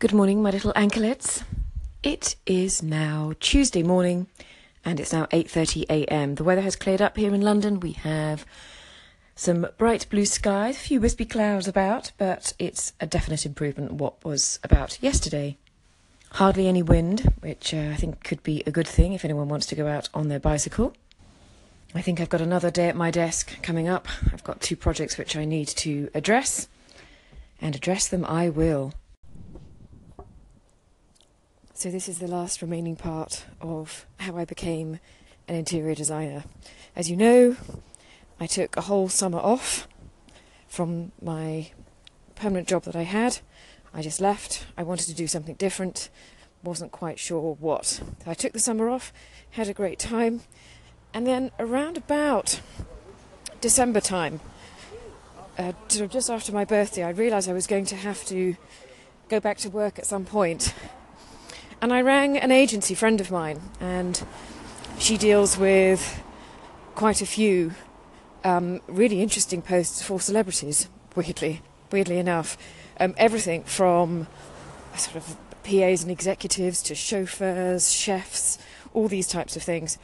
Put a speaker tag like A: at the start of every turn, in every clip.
A: Good morning, my little anklets. It is now Tuesday morning, and it's now 8:30 a.m. The weather has cleared up here in London. We have some bright blue skies, a few wispy clouds about, but it's a definite improvement what was about yesterday. Hardly any wind, which uh, I think could be a good thing if anyone wants to go out on their bicycle. I think I've got another day at my desk coming up. I've got two projects which I need to address, and address them I will. So, this is the last remaining part of how I became an interior designer. As you know, I took a whole summer off from my permanent job that I had. I just left. I wanted to do something different, wasn't quite sure what. So I took the summer off, had a great time, and then around about December time, uh, just after my birthday, I realised I was going to have to go back to work at some point. And I rang an agency friend of mine, and she deals with quite a few um, really interesting posts for celebrities, weirdly, weirdly enough. Um, everything from sort of PAs and executives to chauffeurs, chefs, all these types of things.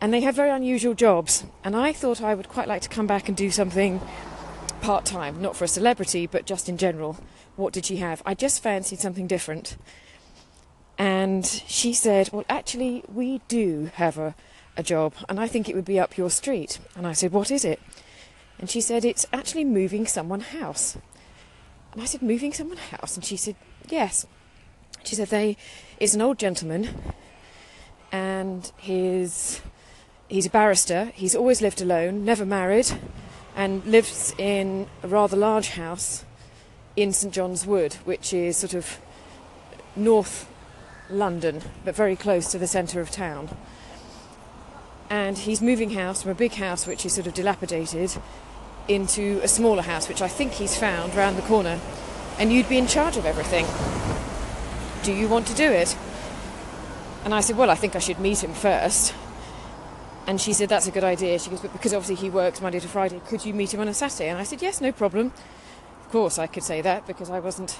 A: And they have very unusual jobs. And I thought I would quite like to come back and do something part time, not for a celebrity, but just in general. What did she have? I just fancied something different. And she said, Well, actually, we do have a, a job, and I think it would be up your street. And I said, What is it? And she said, It's actually moving someone's house. And I said, Moving someone's house? And she said, Yes. She said, They is an old gentleman, and his he's a barrister. He's always lived alone, never married, and lives in a rather large house in St John's Wood, which is sort of north London, but very close to the centre of town. And he's moving house from a big house, which is sort of dilapidated, into a smaller house, which I think he's found round the corner. And you'd be in charge of everything. Do you want to do it? And I said, Well, I think I should meet him first. And she said, That's a good idea. She goes, But because obviously he works Monday to Friday, could you meet him on a Saturday? And I said, Yes, no problem. Of course, I could say that because I wasn't,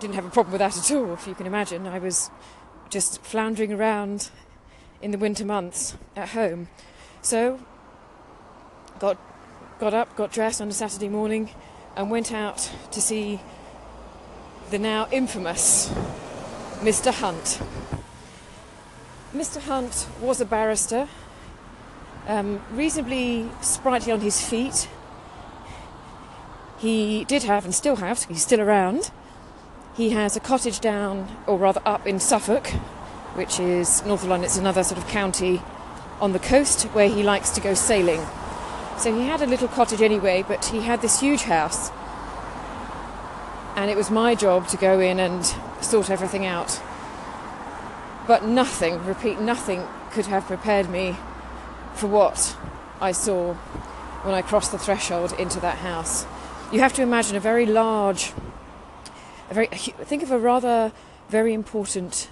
A: didn't have a problem with that at all, if you can imagine. I was just floundering around in the winter months at home. So, got, got up, got dressed on a Saturday morning, and went out to see the now infamous Mr. Hunt. Mr. Hunt was a barrister, um, reasonably sprightly on his feet. He did have, and still has, he's still around. He has a cottage down, or rather up in Suffolk, which is north of London. It's another sort of county on the coast where he likes to go sailing. So he had a little cottage anyway, but he had this huge house. And it was my job to go in and sort everything out. But nothing, repeat, nothing could have prepared me for what I saw when I crossed the threshold into that house. You have to imagine a very large, a very think of a rather very important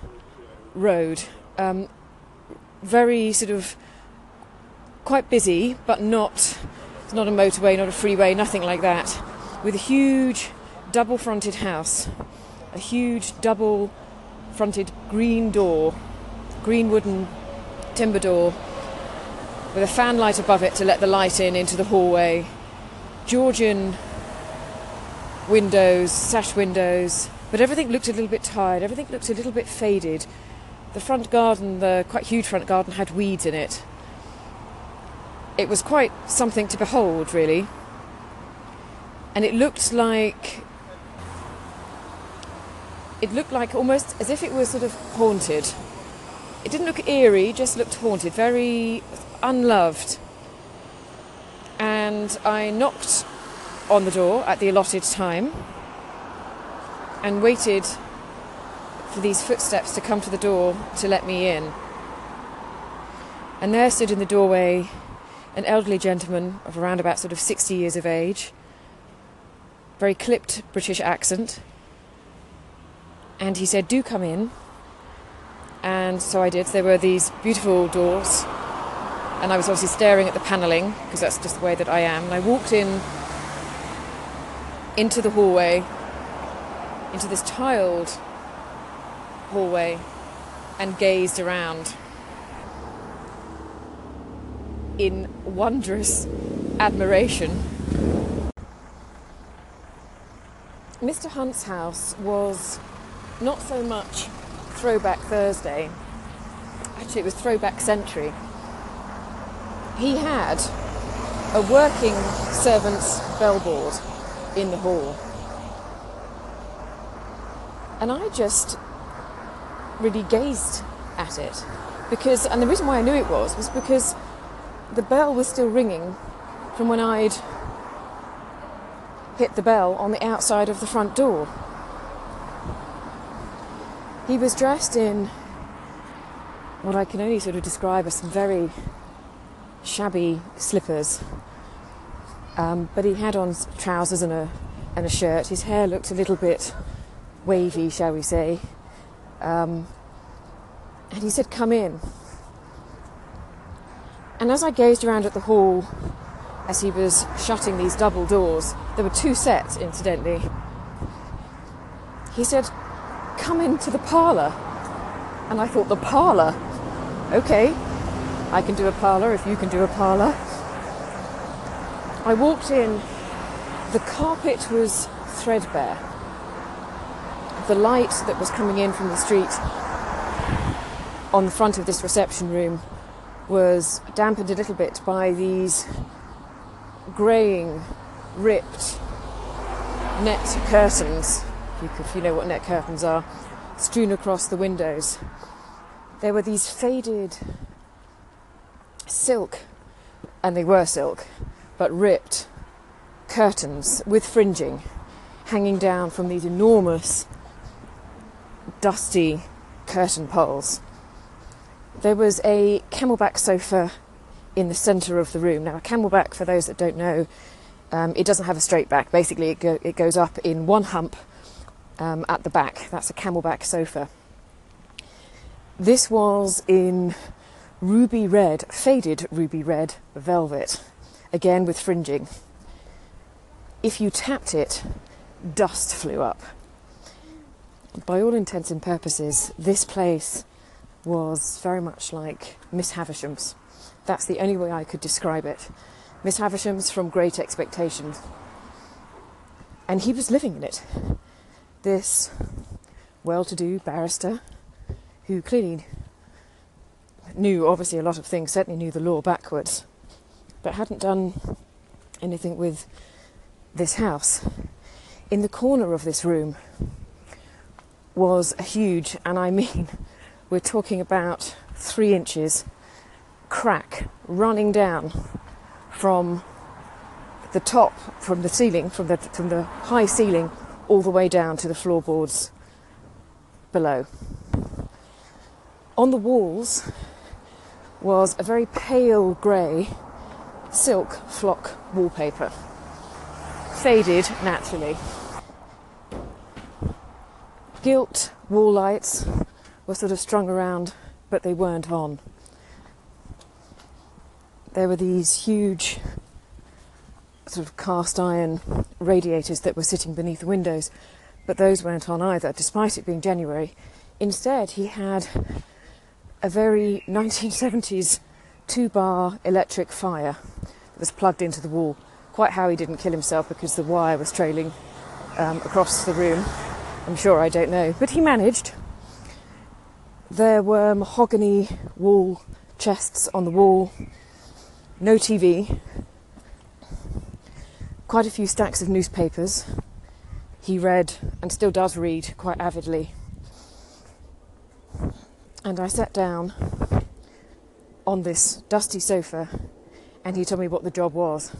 A: road, um, very sort of quite busy, but not it's not a motorway, not a freeway, nothing like that, with a huge double-fronted house, a huge double fronted green door, green wooden timber door, with a fan light above it to let the light in into the hallway, Georgian windows, sash windows, but everything looked a little bit tired, everything looked a little bit faded. The front garden, the quite huge front garden, had weeds in it. It was quite something to behold, really. And it looked like it looked like almost as if it was sort of haunted. It didn't look eerie, just looked haunted, very unloved. And I knocked on the door at the allotted time and waited for these footsteps to come to the door to let me in. And there stood in the doorway an elderly gentleman of around about sort of 60 years of age, very clipped British accent and he said, Do come in. And so I did. There were these beautiful doors, and I was obviously staring at the panelling because that's just the way that I am. And I walked in into the hallway, into this tiled hallway and gazed around in wondrous admiration. Mr. Hunt's house was not so much Throwback Thursday, actually, it was Throwback Century. He had a working servant's bellboard in the hall. And I just really gazed at it because, and the reason why I knew it was, was because the bell was still ringing from when I'd hit the bell on the outside of the front door. He was dressed in what I can only sort of describe as some very shabby slippers. Um, but he had on trousers and a and a shirt. His hair looked a little bit wavy, shall we say. Um, and he said, "Come in." And as I gazed around at the hall, as he was shutting these double doors, there were two sets, incidentally. He said, "Come into the parlour. And I thought, "The parlour? Okay, I can do a parlour if you can do a parlour." I walked in. The carpet was threadbare. The light that was coming in from the street on the front of this reception room was dampened a little bit by these greying, ripped net curtains, if you, know what net curtains are, strewn across the windows. There were these faded silk, and they were silk, but ripped curtains with fringing hanging down from these enormous, dusty curtain poles. There was a camelback sofa in the centre of the room. Now, a camelback, for those that don't know, um, it doesn't have a straight back. Basically, it, go, it goes up in one hump um, at the back. That's a camelback sofa. This was in ruby red, faded ruby red velvet, again with fringing. If you tapped it, dust flew up. By all intents and purposes, this place was very much like Miss Havisham's. That's the only way I could describe it. Miss Havisham's from Great Expectations. And he was living in it. This well to do barrister who clearly knew obviously a lot of things, certainly knew the law backwards, but hadn't done anything with this house. In the corner of this room was a huge, and I mean, we're talking about three inches crack running down from the top, from the ceiling, from the, from the high ceiling, all the way down to the floorboards below. On the walls was a very pale grey silk flock wallpaper, faded naturally. Gilt wall lights were sort of strung around, but they weren't on. There were these huge sort of cast iron radiators that were sitting beneath the windows, but those weren't on either, despite it being January. Instead, he had a very 1970s two bar electric fire that was plugged into the wall. Quite how he didn't kill himself because the wire was trailing um, across the room, I'm sure I don't know, but he managed. There were mahogany wall chests on the wall, no TV, quite a few stacks of newspapers. He read and still does read quite avidly. And I sat down on this dusty sofa and he told me what the job was.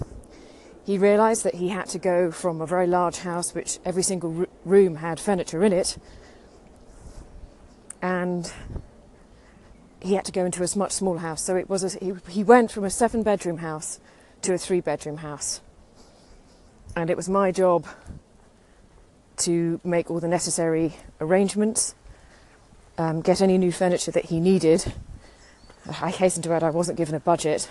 A: He realised that he had to go from a very large house, which every single room had furniture in it, and he had to go into a much smaller house. So it was a, he, he went from a seven bedroom house to a three bedroom house. And it was my job to make all the necessary arrangements, um, get any new furniture that he needed. I hasten to add, I wasn't given a budget.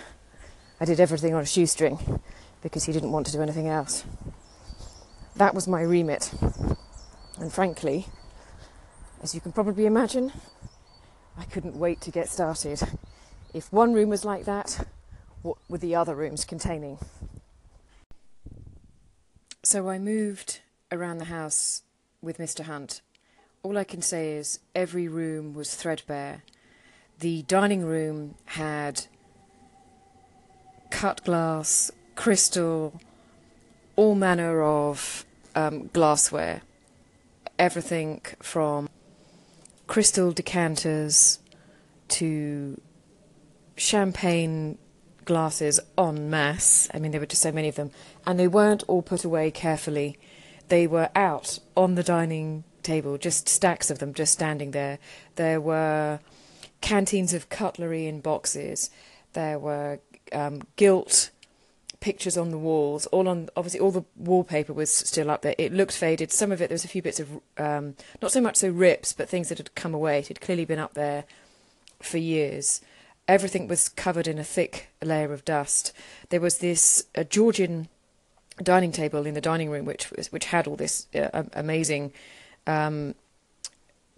A: I did everything on a shoestring because he didn't want to do anything else. That was my remit. And frankly, as you can probably imagine, I couldn't wait to get started. If one room was like that, what were the other rooms containing? So I moved around the house with Mr. Hunt. All I can say is every room was threadbare. The dining room had cut glass, crystal, all manner of um, glassware. Everything from crystal decanters to champagne glasses en masse. I mean, there were just so many of them. And they weren't all put away carefully. They were out on the dining table, just stacks of them just standing there. There were canteens of cutlery in boxes. There were um, gilt pictures on the walls. All on obviously all the wallpaper was still up there. It looked faded. Some of it there was a few bits of um, not so much so rips, but things that had come away. It had clearly been up there for years. Everything was covered in a thick layer of dust. There was this uh, Georgian dining table in the dining room, which was, which had all this uh, amazing um,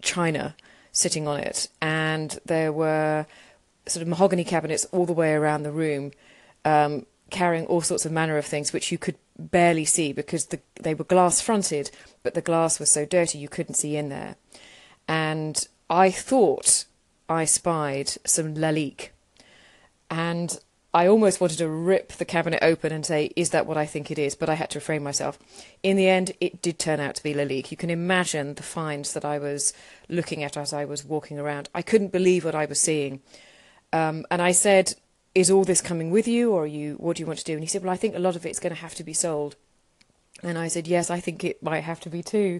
A: china sitting on it, and there were sort of mahogany cabinets all the way around the room, um, carrying all sorts of manner of things which you could barely see because the, they were glass fronted, but the glass was so dirty you couldn't see in there. And I thought I spied some Lalique. And I almost wanted to rip the cabinet open and say, Is that what I think it is? But I had to refrain myself. In the end, it did turn out to be Lalique. You can imagine the finds that I was looking at as I was walking around. I couldn't believe what I was seeing. Um, and I said, Is all this coming with you, or you? what do you want to do? And he said, Well, I think a lot of it's going to have to be sold. And I said, Yes, I think it might have to be too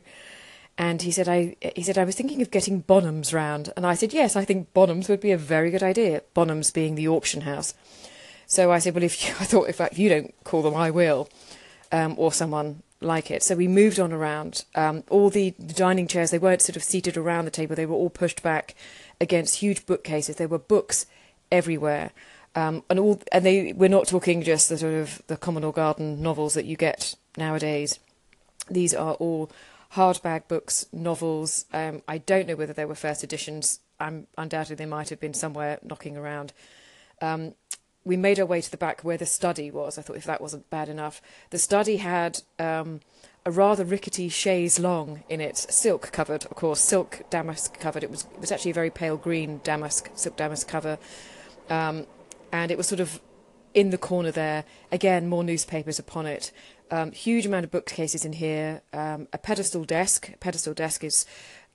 A: and he said I he said I was thinking of getting Bonhams round, and I said yes, I think Bonhams would be a very good idea. Bonhams being the auction house. So I said, well, if you, I thought if you don't call them, I will, um, or someone like it. So we moved on around. Um, all the, the dining chairs they weren't sort of seated around the table; they were all pushed back against huge bookcases. There were books everywhere. Um, and all, and they, we're not talking just the sort of the Commodore Garden novels that you get nowadays. These are all hardback books, novels. Um, I don't know whether they were first editions. I'm undoubtedly they might have been somewhere knocking around. Um, we made our way to the back where the study was. I thought if that wasn't bad enough, the study had um, a rather rickety chaise longue in it, silk covered, of course, silk damask covered. It was it was actually a very pale green damask, silk damask cover, um, and it was sort of in the corner there. Again, more newspapers upon it. Um, huge amount of bookcases in here. Um, a pedestal desk. A pedestal desk is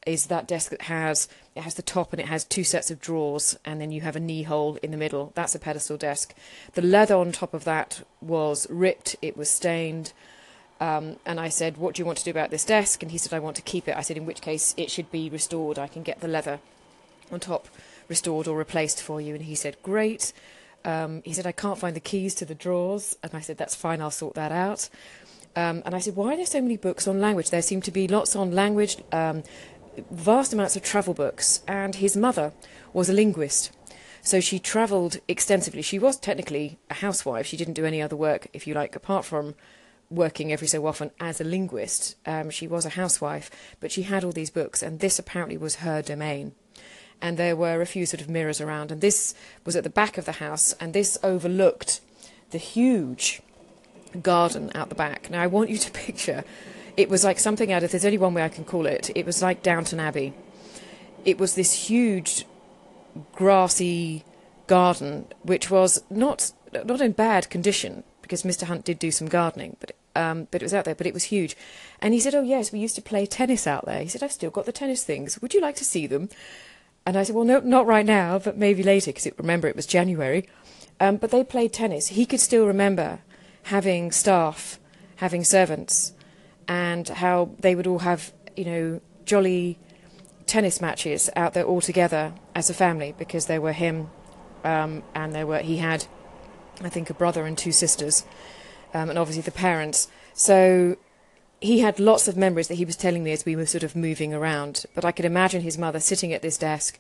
A: is that desk that has it has the top and it has two sets of drawers and then you have a knee hole in the middle. That's a pedestal desk. The leather on top of that was ripped. It was stained. Um, and I said, "What do you want to do about this desk?" And he said, "I want to keep it." I said, "In which case, it should be restored. I can get the leather on top restored or replaced for you." And he said, "Great." Um, he said, I can't find the keys to the drawers. And I said, That's fine, I'll sort that out. Um, and I said, Why are there so many books on language? There seem to be lots on language, um, vast amounts of travel books. And his mother was a linguist. So she travelled extensively. She was technically a housewife. She didn't do any other work, if you like, apart from working every so often as a linguist. Um, she was a housewife, but she had all these books, and this apparently was her domain and there were a few sort of mirrors around. And this was at the back of the house, and this overlooked the huge garden out the back. Now, I want you to picture it was like something out of, there's only one way I can call it, it was like Downton Abbey. It was this huge grassy garden, which was not not in bad condition because Mr. Hunt did do some gardening, but um, but it was out there, but it was huge. And he said, "Oh yes, we used to play tennis out there." He said, "I've still got the tennis things. Would you like to see them?" And I said, well, no, not right now, but maybe later, because remember it was January. Um, but they played tennis. He could still remember having staff, having servants, and how they would all have, you know, jolly tennis matches out there all together as a family, because there were him, um, and there were he had, I think, a brother and two sisters, um, and obviously the parents. So he had lots of memories that he was telling me as we were sort of moving around. But I could imagine his mother sitting at this desk,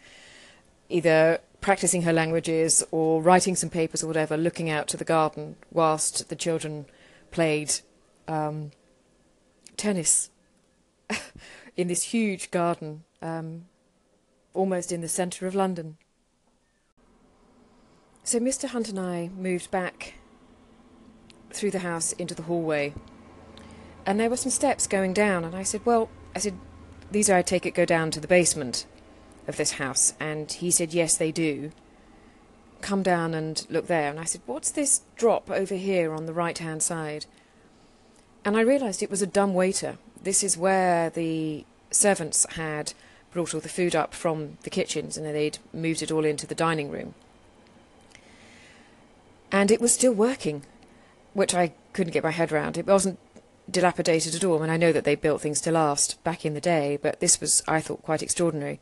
A: either practicing her languages or writing some papers or whatever, looking out to the garden whilst the children played um, tennis. in this huge garden, um, almost in the centre of London. So Mr. Hunt and I moved back through the house into the hallway, and there were some steps going down, and I said, Well, I said, these are, I take it, go down to the basement of this house. And he said, Yes, they do. Come down and look there. And I said, What's this drop over here on the right hand side? And I realised it was a dumb waiter. This is where the servants had brought all the food up from the kitchens and they'd moved it all into the dining room. And it was still working, which I couldn't get my head round. It wasn't dilapidated at all. I mean, I know that they built things to last back in the day, but this was, I thought, quite extraordinary.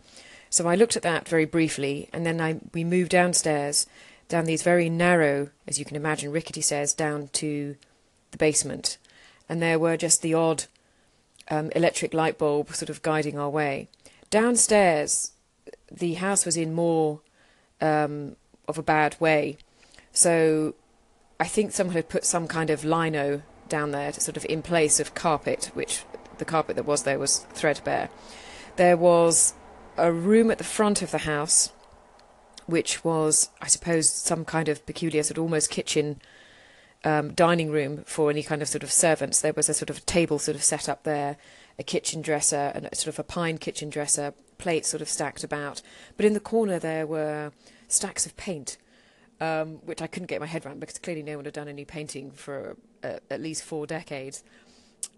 A: So I looked at that very briefly, and then I, we moved downstairs, down these very narrow, as you can imagine, rickety stairs, down to the basement. And there were just the odd um, electric light bulb sort of guiding our way. Downstairs, the house was in more um, of a bad way. So I think someone had put some kind of lino down there, to sort of in place of carpet, which the carpet that was there was threadbare. There was a room at the front of the house, which was, I suppose, some kind of peculiar sort of almost kitchen um, dining room for any kind of sort of servants. There was a sort of table sort of set up there, a kitchen dresser, and sort of a pine kitchen dresser, plates sort of stacked about. But in the corner there were stacks of paint, um, which I couldn't get my head around because clearly no one had done any painting for uh, at least four decades.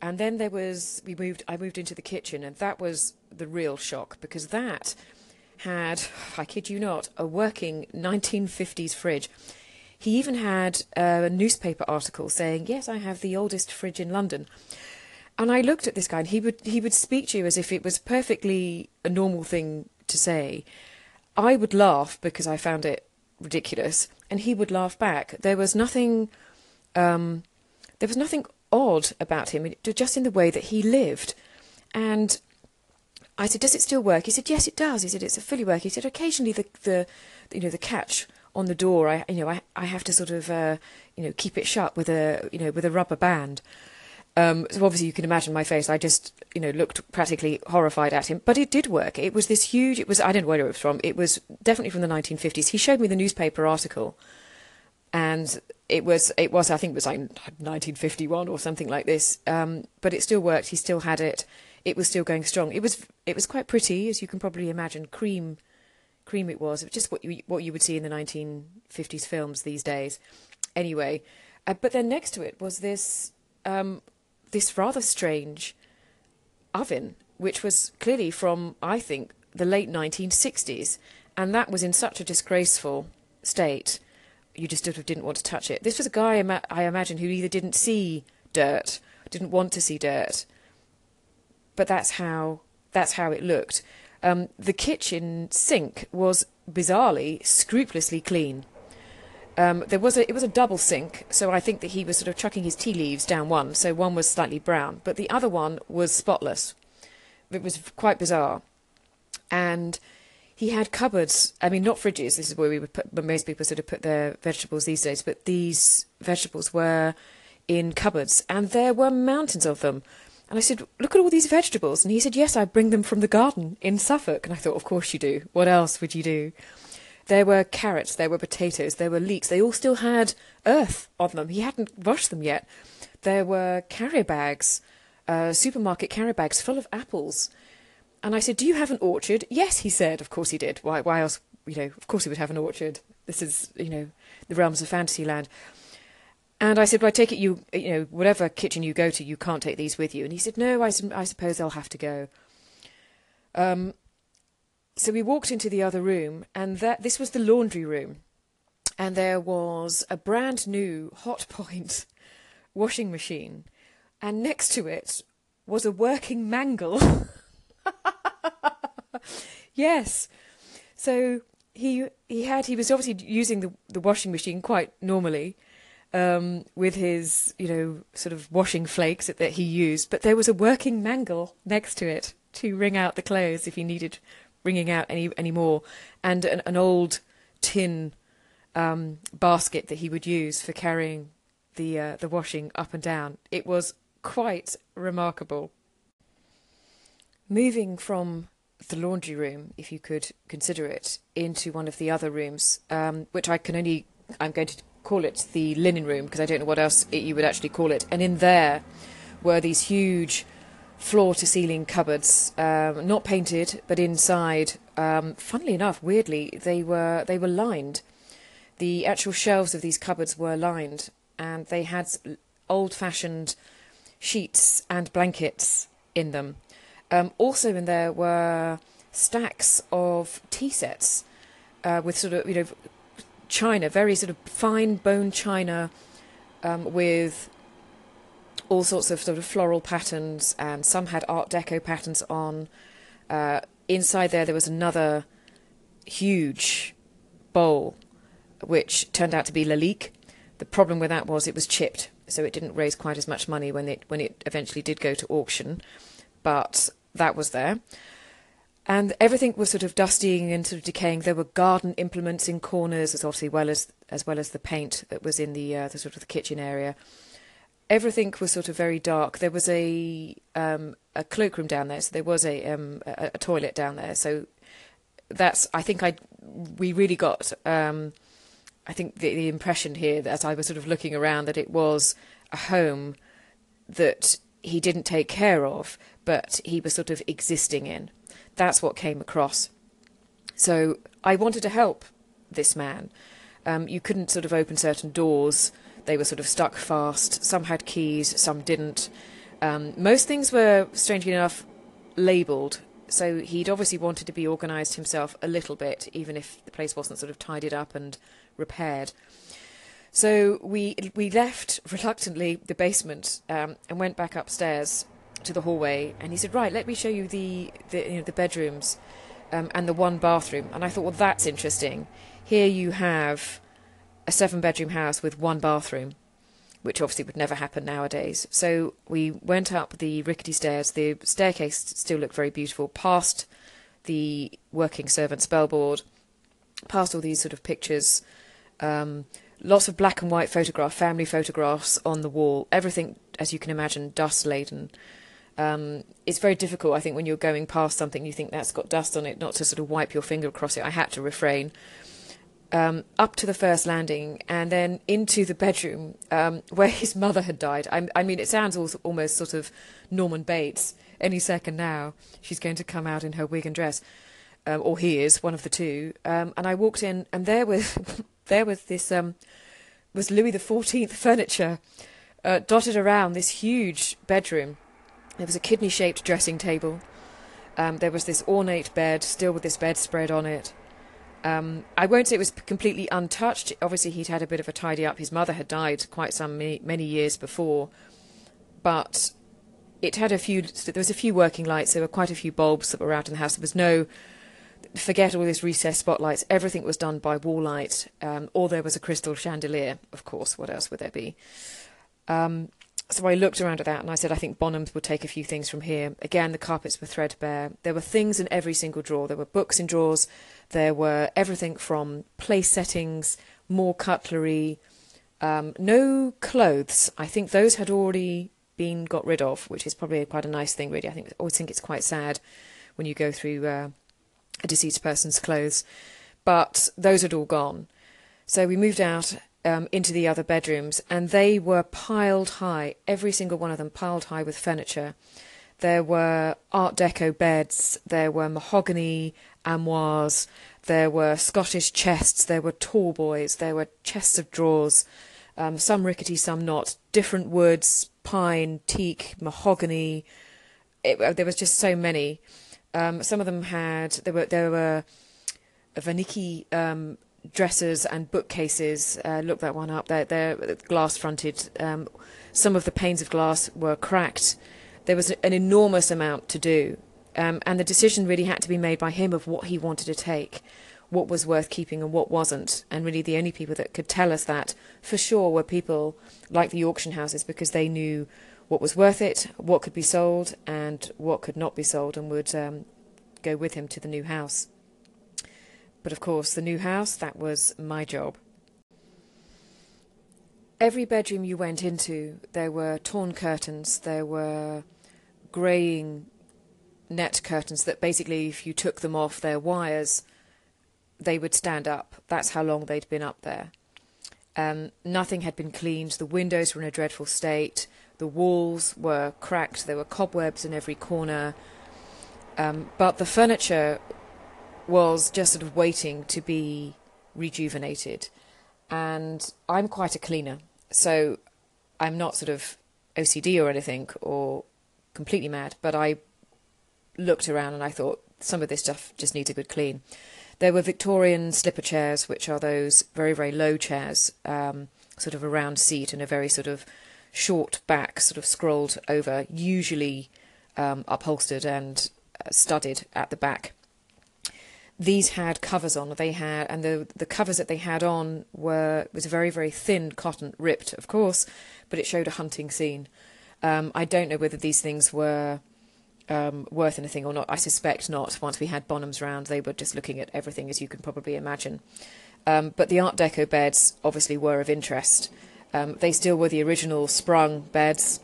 A: And then there was we moved. I moved into the kitchen, and that was the real shock because that had, I kid you not, a working 1950s fridge. He even had a newspaper article saying, "Yes, I have the oldest fridge in London." And I looked at this guy, and he would he would speak to you as if it was perfectly a normal thing to say. I would laugh because I found it ridiculous, and he would laugh back. There was nothing, um, there was nothing odd about him, just in the way that he lived. And I said, "Does it still work?" He said, "Yes, it does." He said, "It's a fully work." He said, "Occasionally the the you know the catch on the door, I you know I I have to sort of uh, you know keep it shut with a you know with a rubber band." Um, so obviously you can imagine my face. I just, you know, looked practically horrified at him. But it did work. It was this huge. It was I don't know where it was from. It was definitely from the 1950s. He showed me the newspaper article, and it was it was I think it was like 1951 or something like this. Um, but it still worked. He still had it. It was still going strong. It was it was quite pretty, as you can probably imagine. Cream, cream. It was. Just what you what you would see in the 1950s films these days. Anyway, uh, but then next to it was this. Um, this rather strange oven, which was clearly from, I think, the late 1960s, and that was in such a disgraceful state. You just sort of didn't want to touch it. This was a guy, I imagine, who either didn't see dirt, didn't want to see dirt, but that's how that's how it looked. Um, the kitchen sink was bizarrely, scrupulously clean. Um, there was a it was a double sink, so I think that he was sort of chucking his tea leaves down one, so one was slightly brown, but the other one was spotless. It was quite bizarre, and he had cupboards. I mean, not fridges. This is where we would put. Most people sort of put their vegetables these days, but these vegetables were in cupboards, and there were mountains of them. And I said, "Look at all these vegetables," and he said, "Yes, I bring them from the garden in Suffolk." And I thought, "Of course you do. What else would you do?" There were carrots, there were potatoes, there were leeks. They all still had earth on them. He hadn't washed them yet. There were carrier bags, uh, supermarket carrier bags full of apples. And I said, Do you have an orchard? Yes, he said. Of course he did. Why, why else? You know, of course he would have an orchard. This is, you know, the realms of Fantasyland. And I said, well, I take it you, you know, whatever kitchen you go to, you can't take these with you. And he said, no, I, I suppose they'll have to go. Um, so we walked into the other room, and that this was the laundry room, and there was a brand new Hotpoint washing machine, and next to it was a working mangle. yes, so he he had he was obviously using the the washing machine quite normally. Um, with his, you know, sort of washing flakes that, that he used, but there was a working mangle next to it to wring out the clothes if he needed wringing out any any more, and an, an old tin um, basket that he would use for carrying the uh, the washing up and down. It was quite remarkable. moving from the laundry room, if you could consider it, into one of the other rooms, um, which I can only, I'm going to call it the linen room because I don't know what else it, you would actually call it. And in there were these huge floor to ceiling cupboards, um, not painted, but inside, um, funnily enough, weirdly, they were they were lined. The actual shelves of these cupboards were lined, and they had old fashioned sheets and blankets in them. Um, also, in there were stacks of tea sets uh, with sort of, you know, china, very sort of fine bone china um, with all sorts of sort of floral patterns, and some had Art Deco patterns on. Uh, inside there, there was another huge bowl, which turned out to be Lalique. The problem with that was it was chipped, so it didn't raise quite as much money when it when it eventually did go to auction. But that was there. And everything was sort of dusty and sort of decaying. There were garden implements in corners, as obviously well as as well as the paint that was in the uh, the sort of the kitchen area. Everything was sort of very dark. There was a um, a cloakroom down there, so there was a, um, a, a toilet down there. So that's I think I we really got um, I think the, the impression here that as I was sort of looking around that it was a home that he didn't take care of, but he was sort of existing in. That's what came across. So I wanted to help this man. Um, you couldn't sort of open certain doors, they were sort of stuck fast. Some had keys, some didn't. Um, most things were, strangely enough, labelled. So he'd obviously wanted to be organised himself a little bit, even if the place wasn't sort of tidied up and repaired. So we we left reluctantly the basement um, and went back upstairs to the hallway, and he said, "Right, let me show you the the, you know, the bedrooms um, and the one bathroom." And I thought, "Well, that's interesting. Here you have a seven-bedroom house with one bathroom." Which obviously would never happen nowadays. So we went up the rickety stairs. The staircase still looked very beautiful, past the working servants' bellboard, past all these sort of pictures, um, lots of black and white photograph, family photographs on the wall. Everything, as you can imagine, dust laden. Um, it's very difficult, I think, when you're going past something, you think that's got dust on it, not to sort of wipe your finger across it. I had to refrain. Um, up to the first landing and then into the bedroom um, where his mother had died. I, I mean, it sounds almost sort of Norman Bates. Any second now, she's going to come out in her wig and dress, um, or he is, one of the two. Um, and I walked in, and there was there was this um, was Louis the Fourteenth furniture uh, dotted around this huge bedroom there was a kidney shaped dressing table. Um, there was this ornate bed, still with this bedspread on it. Um, I won't say it was completely untouched. Obviously, he'd had a bit of a tidy up. His mother had died quite some many, many years before, but it had a few. There was a few working lights. There were quite a few bulbs that were out in the house. There was no. Forget all these recessed spotlights. Everything was done by wall light, um, or there was a crystal chandelier. Of course, what else would there be? Um, so I looked around at that and I said, I think Bonhams would take a few things from here. Again, the carpets were threadbare. There were things in every single drawer. There were books in drawers. There were everything from place settings, more cutlery, um, no clothes. I think those had already been got rid of, which is probably quite a nice thing, really. I think I always think it's quite sad when you go through uh, a deceased person's clothes, but those had all gone. So we moved out um, into the other bedrooms, and they were piled high, every single one of them piled high with furniture. There were Art Deco beds, there were mahogany armoires, there were Scottish chests, there were tall boys, there were chests of drawers, um, some rickety, some not, different woods, pine, teak, mahogany. It, uh, there was just so many. Um, some of them had there were there were Wernicke um, dressers and bookcases. Uh, look that one up. They're, they're glass fronted. Um, some of the panes of glass were cracked. There was an enormous amount to do. Um, and the decision really had to be made by him of what he wanted to take, what was worth keeping and what wasn't. And really, the only people that could tell us that for sure were people like the auction houses because they knew what was worth it, what could be sold, and what could not be sold, and would um, go with him to the new house. But of course, the new house, that was my job. Every bedroom you went into, there were torn curtains, there were greying net curtains that basically, if you took them off their wires, they would stand up. That's how long they'd been up there. Um, nothing had been cleaned. The windows were in a dreadful state. The walls were cracked. There were cobwebs in every corner. Um, but the furniture was just sort of waiting to be rejuvenated. And I'm quite a cleaner, so I'm not sort of OCD or anything or completely mad, but I looked around and I thought some of this stuff just needs a good clean. There were Victorian slipper chairs, which are those very, very low chairs, um, sort of a round seat and a very sort of short back, sort of scrolled over, usually um, upholstered and uh, studded at the back. These had covers on. They had, and the the covers that they had on were was very very thin cotton, ripped, of course, but it showed a hunting scene. Um, I don't know whether these things were um, worth anything or not. I suspect not. Once we had Bonhams round, they were just looking at everything, as you can probably imagine. Um, but the Art Deco beds obviously were of interest. Um, they still were the original sprung beds,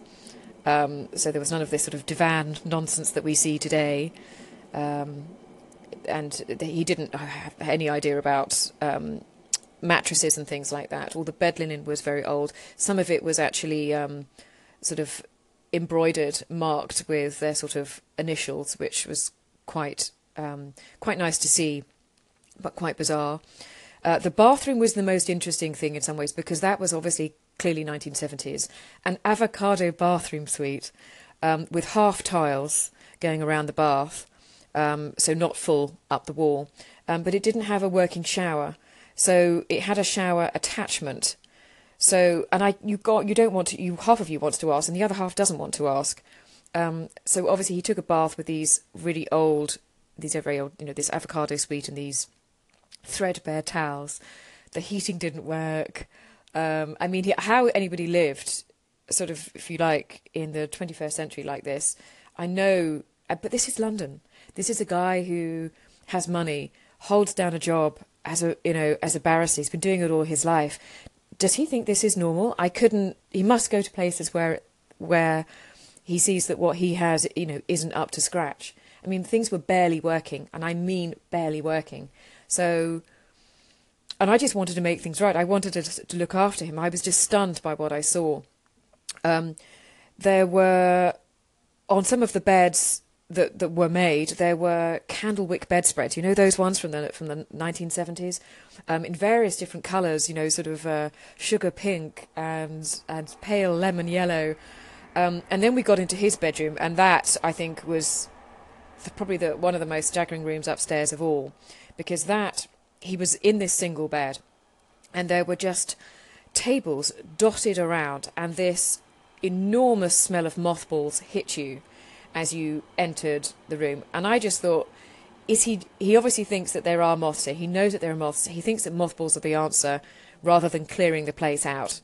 A: um, so there was none of this sort of divan nonsense that we see today. Um, and he didn't have any idea about um, mattresses and things like that. All the bed linen was very old. Some of it was actually sort of embroidered, marked with their sort of initials, which was quite um, quite nice to see, but quite bizarre. Uh, the bathroom was the most interesting thing in some ways because that was obviously clearly 1970s, an avocado bathroom suite um, with half tiles going around the bath, um, so not full up the wall, um, but it didn't have a working shower, so it had a shower attachment so, and I, you got, you don't want to, you half of you wants to ask, and the other half doesn't want to ask. Um, so obviously he took a bath with these really old, these are very old, you know, this avocado suite and these threadbare towels. The heating didn't work. Um, I mean, how anybody lived, sort of, if you like, in the 21st century like this, I know, uh, but this is London. This is a guy who has money, holds down a job as a, you know, as a barrister. He's been doing it all his life does he think this is normal? I couldn't. He must go to places where where he sees that what he has, you know, isn't up to scratch. I mean, things were barely working, and I mean barely working. So, and I just wanted to make things right. I wanted to, to look after him. I was just stunned by what I saw. Um, there were on some of the beds that that were made, there were candlewick bedspreads. You know those ones from the from the 1970s, um, in various different colours. You know, sort of uh, sugar pink and and pale lemon yellow. Um, and then we got into his bedroom, and that I think was the, probably the one of the most staggering rooms upstairs of all, because that he was in this single bed, and there were just tables dotted around, and this enormous smell of mothballs hit you as you entered the room. And I just thought, is he? He obviously thinks that there are moths here. He knows that there are moths. He thinks that mothballs are the answer, rather than clearing the place out.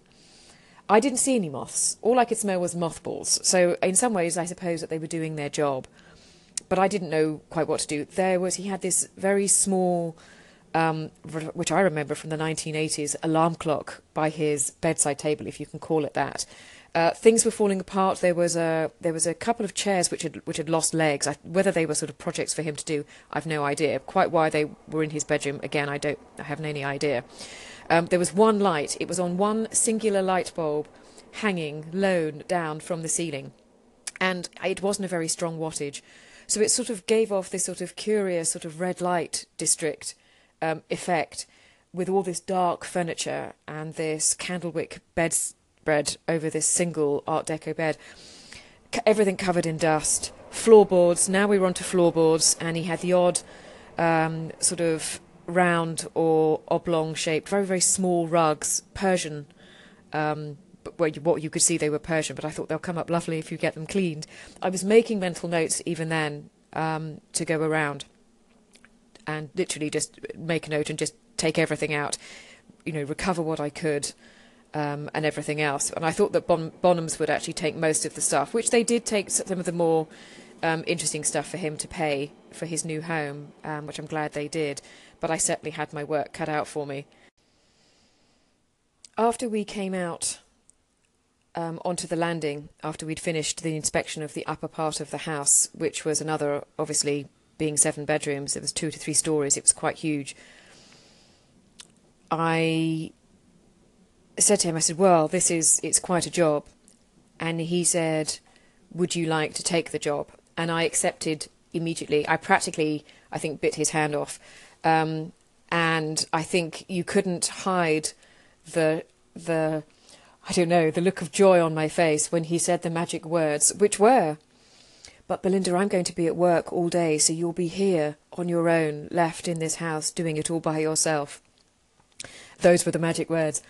A: I didn't see any moths. All I could smell was mothballs. So in some ways, I suppose that they were doing their job, but I didn't know quite what to do. There was he had this very small. Um, which I remember from the 1980s, alarm clock by his bedside table, if you can call it that, uh, things were falling apart. There was a there was a couple of chairs which had which had lost legs. I, whether they were sort of projects for him to do, I've no idea. Quite why they were in his bedroom, again, I don't I haven't any idea. Um, there was one light. It was on one singular light bulb, hanging low down from the ceiling, and it wasn't a very strong wattage, so it sort of gave off this sort of curious sort of red light district um, effect with all this dark furniture and this candlewick beds over this single Art Deco bed. Everything covered in dust. Floorboards. Now we were onto floorboards, and he had the odd um, sort of round or oblong shaped, very very small rugs, Persian. Um, what you could see they were Persian, but I thought they'll come up lovely if you get them cleaned. I was making mental notes even then um, to go around and literally just make a note and just take everything out, you know, recover what I could um, and everything else. And I thought that bon- Bonhams would actually take most of the stuff, which they did take some of the more um, interesting stuff for him to pay for his new home, um, which I'm glad they did. But I certainly had my work cut out for me. After we came out um, onto the landing after we'd finished the inspection of the upper part of the house, which was another, obviously, being seven bedrooms, it was two to three stories, it was quite huge. I said to him, I said, Well, this is, it's quite a job. And he said, Would you like to take the job? And I accepted immediately. I practically, I think, bit his hand off. Um, and I think you couldn't hide the the I don't know the look of joy on my face when he said the magic words, which were, "But Belinda, I'm going to be at work all day, so you'll be here on your own, left in this house, doing it all by yourself." Those were the magic words.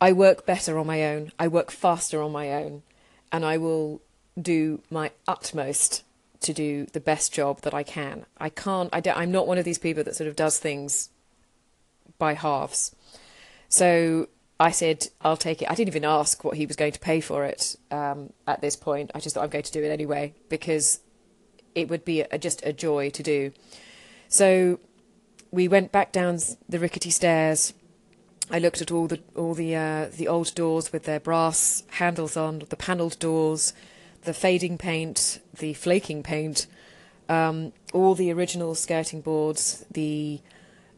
A: I work better on my own. I work faster on my own, and I will do my utmost to do the best job that I can. I can't. I don't, I'm not one of these people that sort of does things by halves. So I said, I'll take it. I didn't even ask what he was going to pay for it um, at this point. I just thought I'm going to do it anyway because it would be a, just a joy to do. So we went back down the rickety stairs. I looked at all the all the uh, the old doors with their brass handles on, the panelled doors, the fading paint, the flaking paint, um, all the original skirting boards, the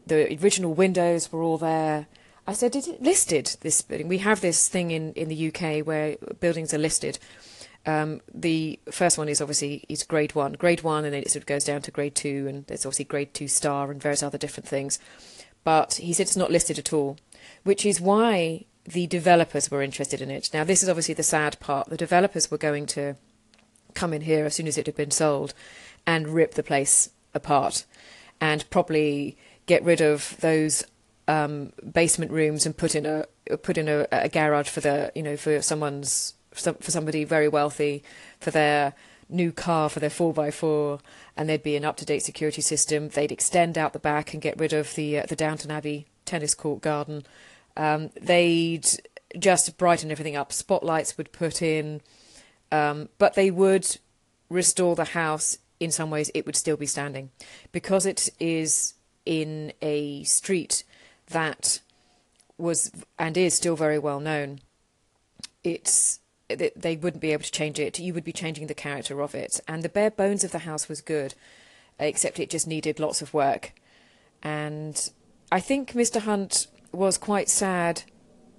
A: the original windows were all there. I said, "Is it listed this building?" We have this thing in, in the UK where buildings are listed. Um, the first one is obviously is grade one, grade one, and then it sort of goes down to grade two, and there's obviously grade two star and various other different things. But he said it's not listed at all, which is why the developers were interested in it. Now, this is obviously the sad part. The developers were going to come in here as soon as it had been sold and rip the place apart and probably get rid of those um, basement rooms and put in a put in a, a, garage for the you know for someone's for somebody very wealthy for their new car for their 4x4 and there'd be an up-to-date security system they'd extend out the back and get rid of the uh, the Downton Abbey tennis court garden um, they'd just brighten everything up. Spotlights would put in, um, but they would restore the house. In some ways, it would still be standing because it is in a street that was and is still very well known. It's they wouldn't be able to change it. You would be changing the character of it, and the bare bones of the house was good, except it just needed lots of work. And I think Mr. Hunt was quite sad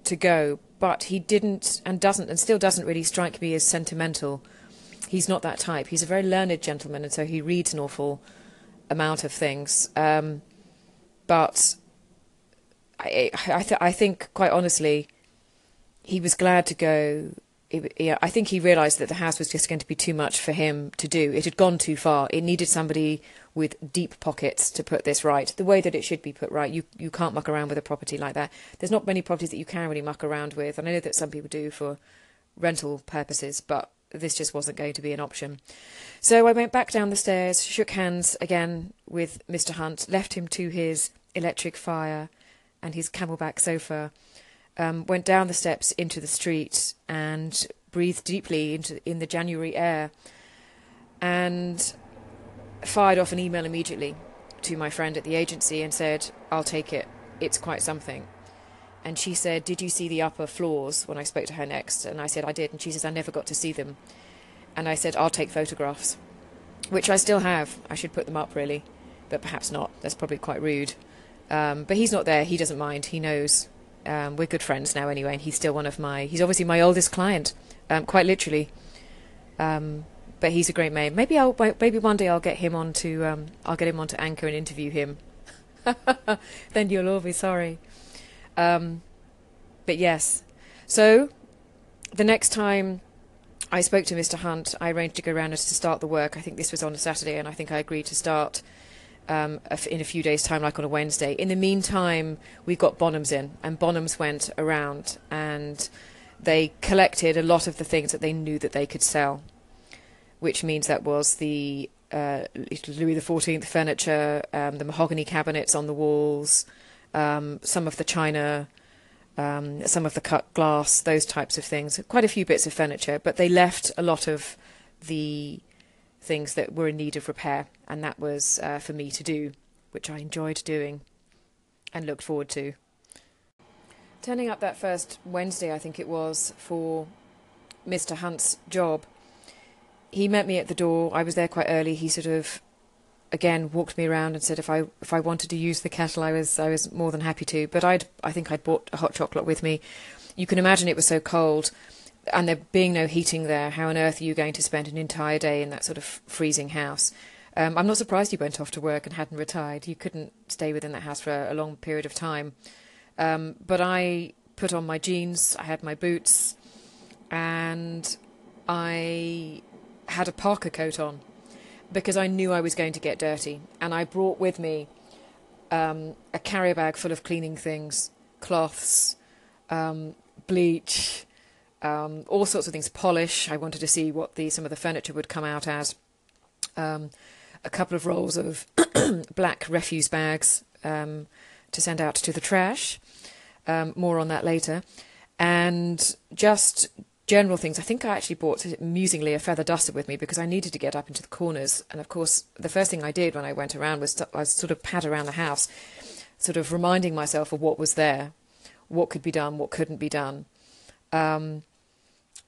A: to go, but he didn't and doesn't and still doesn't really strike me as sentimental. He's not that type. He's a very learned gentleman, and so he reads an awful amount of things. Um, but I, I, th- I think, quite honestly, he was glad to go. yeah, I think he realised that the house was just going to be too much for him to do. It had gone too far. It needed somebody with deep pockets to put this right, the way that it should be put right. You you can't muck around with a property like that. There's not many properties that you can really muck around with, and I know that some people do for rental purposes, but this just wasn't going to be an option. So I went back down the stairs, shook hands again with Mr. Hunt, left him to his electric fire and his camelback sofa, um, went down the steps into the street and breathed deeply into in the January air, and fired off an email immediately to my friend at the agency and said, I'll take it. It's quite something. And she said, Did you see the upper floors when I spoke to her next? And I said, I did. And she says, I never got to see them. And I said, I'll take photographs, which I still have. I should put them up, really, but perhaps not. That's probably quite rude. Um, but he's not there. He doesn't mind. He knows. Um, we're good friends now, anyway, and he's still one of my. He's obviously my oldest client, um, quite literally. Um, but he's a great mate. Maybe I'll maybe one day I'll get him on to um, I'll get him onto Anchor and interview him. then you'll all be sorry. Um, but yes, so the next time I spoke to Mr. Hunt, I arranged to go around to start the work. I think this was on a Saturday, and I think I agreed to start um, in a few days' time, like on a Wednesday. In the meantime, we got Bonhams in, and Bonhams went around and they collected a lot of the things that they knew that they could sell which means that was the uh, Louis XIV furniture, um, the mahogany cabinets on the walls, um, some of the china, um, some of the cut glass, those types of things. Quite a few bits of furniture, but they left a lot of the things that were in need of repair, and that was uh, for me to do, which I enjoyed doing and looked forward to. Turning up that first Wednesday, I think it was, for Mr. Hunt's job. He met me at the door. I was there quite early. He sort of again walked me around and said if I if I wanted to use the kettle, I was I was more than happy to. But I'd I think I'd bought a hot chocolate with me. You can imagine it was so cold, and there being no heating there. How on earth are you going to spend an entire day in that sort of freezing house? Um, I'm not surprised you went off to work and hadn't retired. You couldn't stay within that house for a, a long period of time. Um, but I put on my jeans, I had my boots, and I had a parka coat on because I knew I was going to get dirty. And I brought with me um, a carrier bag full of cleaning things, cloths, um, bleach, um, all sorts of things, polish. I wanted to see what the some of the furniture would come out as. Um, a couple of rolls of black refuse bags um, to send out to the trash. Um, more on that later. And just general things. I think I actually bought, amusingly, a feather duster with me because I needed to get up into the corners. And of course, the first thing I did when I went around was, to, was sort of pad around the house, sort of reminding myself of what was there, what could be done, what couldn't be done, um,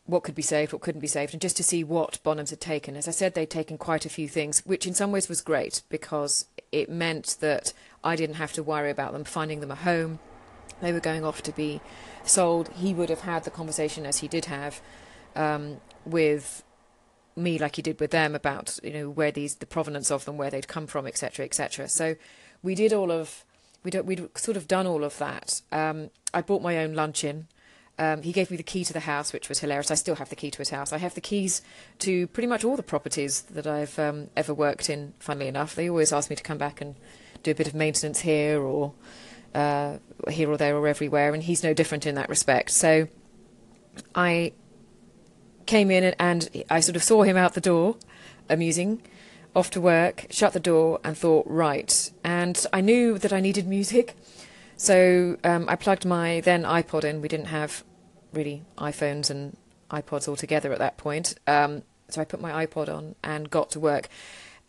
A: what could be saved, what couldn't be saved, and just to see what Bonhams had taken. As I said, they'd taken quite a few things, which in some ways was great because it meant that I didn't have to worry about them finding them a home. They were going off to be sold, he would have had the conversation as he did have um, with me, like he did with them, about you know where these the provenance of them, where they'd come from, etc., etc. So we did all of we we'd sort of done all of that. Um, I bought my own lunch in. Um, he gave me the key to the house, which was hilarious. I still have the key to his house. I have the keys to pretty much all the properties that I've um, ever worked in. Funnily enough, they always ask me to come back and do a bit of maintenance here or uh, here or there or everywhere, and he's no different in that respect. So I came in and, I sort of saw him out the door, amusing, off to work, shut the door, and thought, right. And I knew that I needed music. So um, I plugged my then iPod in. We didn't have really iPhones and iPods all together at that point. Um, so I put my iPod on and got to work.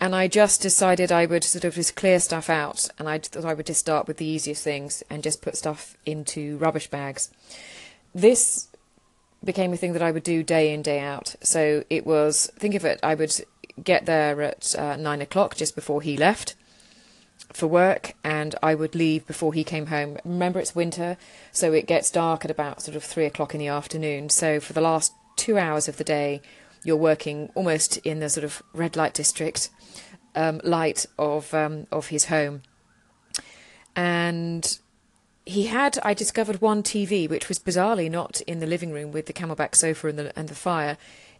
A: And I just decided I would sort of just clear stuff out, and I thought I would just start with the easiest things and just put stuff into rubbish bags. This became a thing that I would do day in, day out. So it was, think of it, I would get there at uh, nine o'clock just before he left for work, and I would leave before he came home. Remember, it's winter, so it gets dark at about sort of three o'clock in the afternoon. So for the last two hours of the day, you're working almost in the sort of red light district um, light of um, of his home, and he had I discovered one TV which was bizarrely not in the living room with the camelback sofa and the and the fire.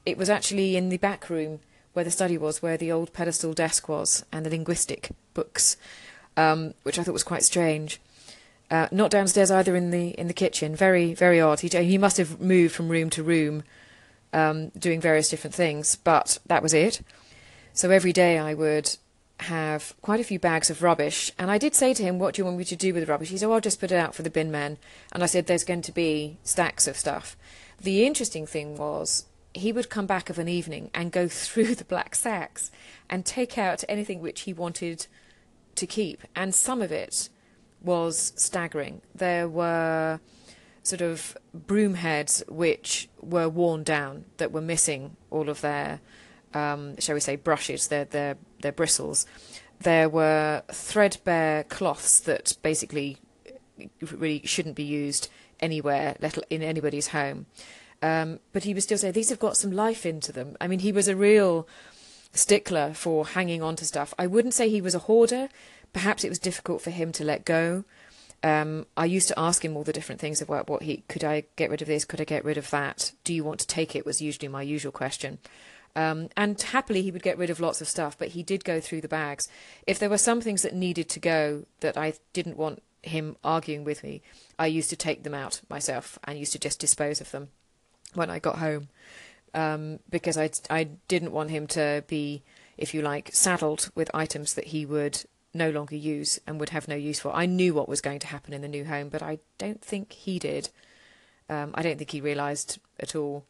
A: It was actually in the back room where the study was, where the old pedestal desk was, and the linguistic books, um, which I thought was quite strange. Uh, not downstairs either in the in the kitchen. Very very odd. He he must have moved from room to room, um, doing various different things, but that was it. So every day I would have quite a few bags of rubbish. And I did say to him, What do you want me to do with the rubbish? He said, oh, I'll just put it out for the bin men. And I said, There's going to be stacks of stuff. The interesting thing was, he would come back of an evening and go through the black sacks and take out anything which he wanted to keep. And some of it was staggering. There were sort of broom heads which were worn down, that were missing all of their um, shall we say, brushes, their their their bristles. There were threadbare cloths that basically really shouldn't be used anywhere, let in anybody's home. Um, but he was still saying these have got some life into them. I mean, he was a real stickler for hanging on to stuff. I wouldn't say he was a hoarder. Perhaps it was difficult for him to let go. Um, I used to ask him all the different things about what he could I get rid of this, could I get rid of that? Do you want to take it? Was usually my usual question. Um, and happily, he would get rid of lots of stuff, but he did go through the bags. If there were some things that needed to go that I didn't want him arguing with me, I used to take them out myself and used to just dispose of them when I got home um, because I, I didn't want him to be, if you like, saddled with items that he would no longer use and would have no use for. I knew what was going to happen in the new home, but I don't think he did. Um, I don't think he realised at all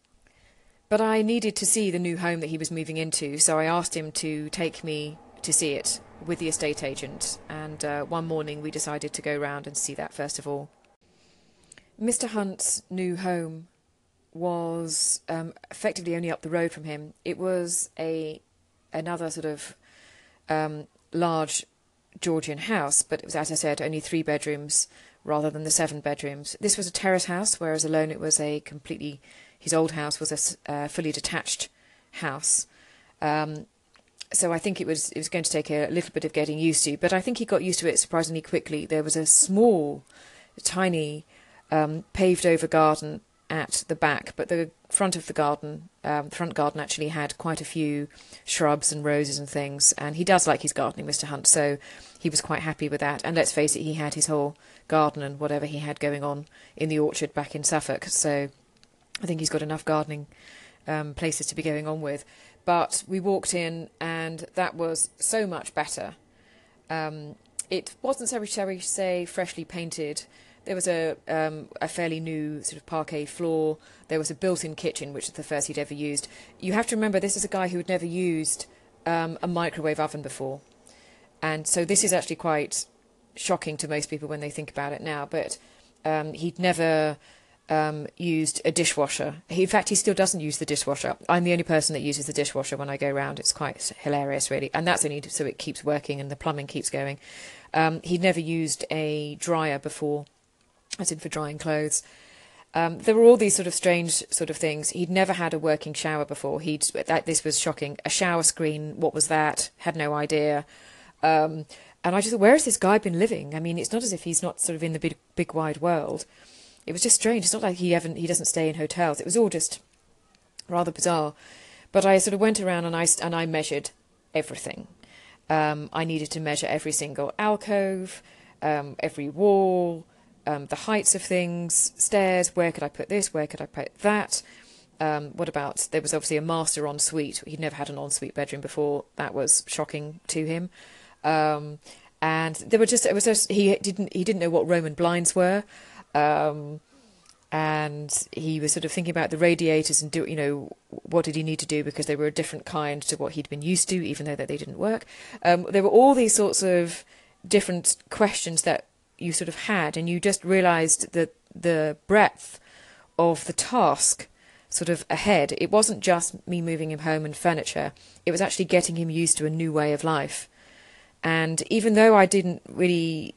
A: but I needed to see the new home that he was moving into, so I asked him to take me to see it with the estate agent, and uh, one morning we decided to go round and see that first of all. Mr. Hunt's new home was um, effectively only up the road from him. It was a another sort of um, large Georgian house, but it was, as I said, only three bedrooms rather than the seven bedrooms. This was a terrace house, whereas alone it was a completely. His old house was a uh, fully detached house. Um, so I think it was it was going to take a little bit of getting used to, but I think he got used to it surprisingly quickly. There was a small, tiny, um, paved over garden at the back, but the front of the garden, um, the front garden actually had quite a few shrubs and roses and things. And he does like his gardening, Mr. Hunt, so he was quite happy with that. And let's face it, he had his whole garden and whatever he had going on in the orchard back in Suffolk, so I think he's got enough gardening um, places to be going on with. But we walked in, and that was so much better. Um, it wasn't, shall we say, freshly painted there was a um, a fairly new sort of parquet floor. There was a built-in kitchen, which was the first he'd ever used. You have to remember this is a guy who had never used um, a microwave oven before, and so this is actually quite shocking to most people when they think about it now. But um, he'd never um, used a dishwasher. He, in fact, he still doesn't use the dishwasher. I'm the only person that uses the dishwasher when I go around. It's quite hilarious, really, and that's only so it keeps working and the plumbing keeps going. Um, he'd never used a dryer before as in for drying clothes. Um, there were all these sort of strange sort of things. He'd never had a working shower before. He'd that this was shocking. A shower screen, what was that? Had no idea. Um, and I just thought, where has this guy been living? I mean, it's not as if he's not sort of in the big, big wide world. It was just strange. It's not like he haven't he doesn't stay in hotels. It was all just rather bizarre. But I sort of went around and I and I measured everything. Um, I needed to measure every single alcove, um, every wall, um, the heights of things, stairs, where could I put this, where could I put that. Um, what about there was obviously a master ensuite. He'd never had an ensuite bedroom before. That was shocking to him. Um, and there were just it was just he didn't he didn't know what Roman blinds were. Um, and he was sort of thinking about the radiators and do you know what did he need to do because they were a different kind to what he'd been used to, even though that they didn't work. Um, there were all these sorts of different questions that you sort of had, and you just realised that the breadth of the task sort of ahead. It wasn't just me moving him home and furniture, it was actually getting him used to a new way of life. And even though I didn't really,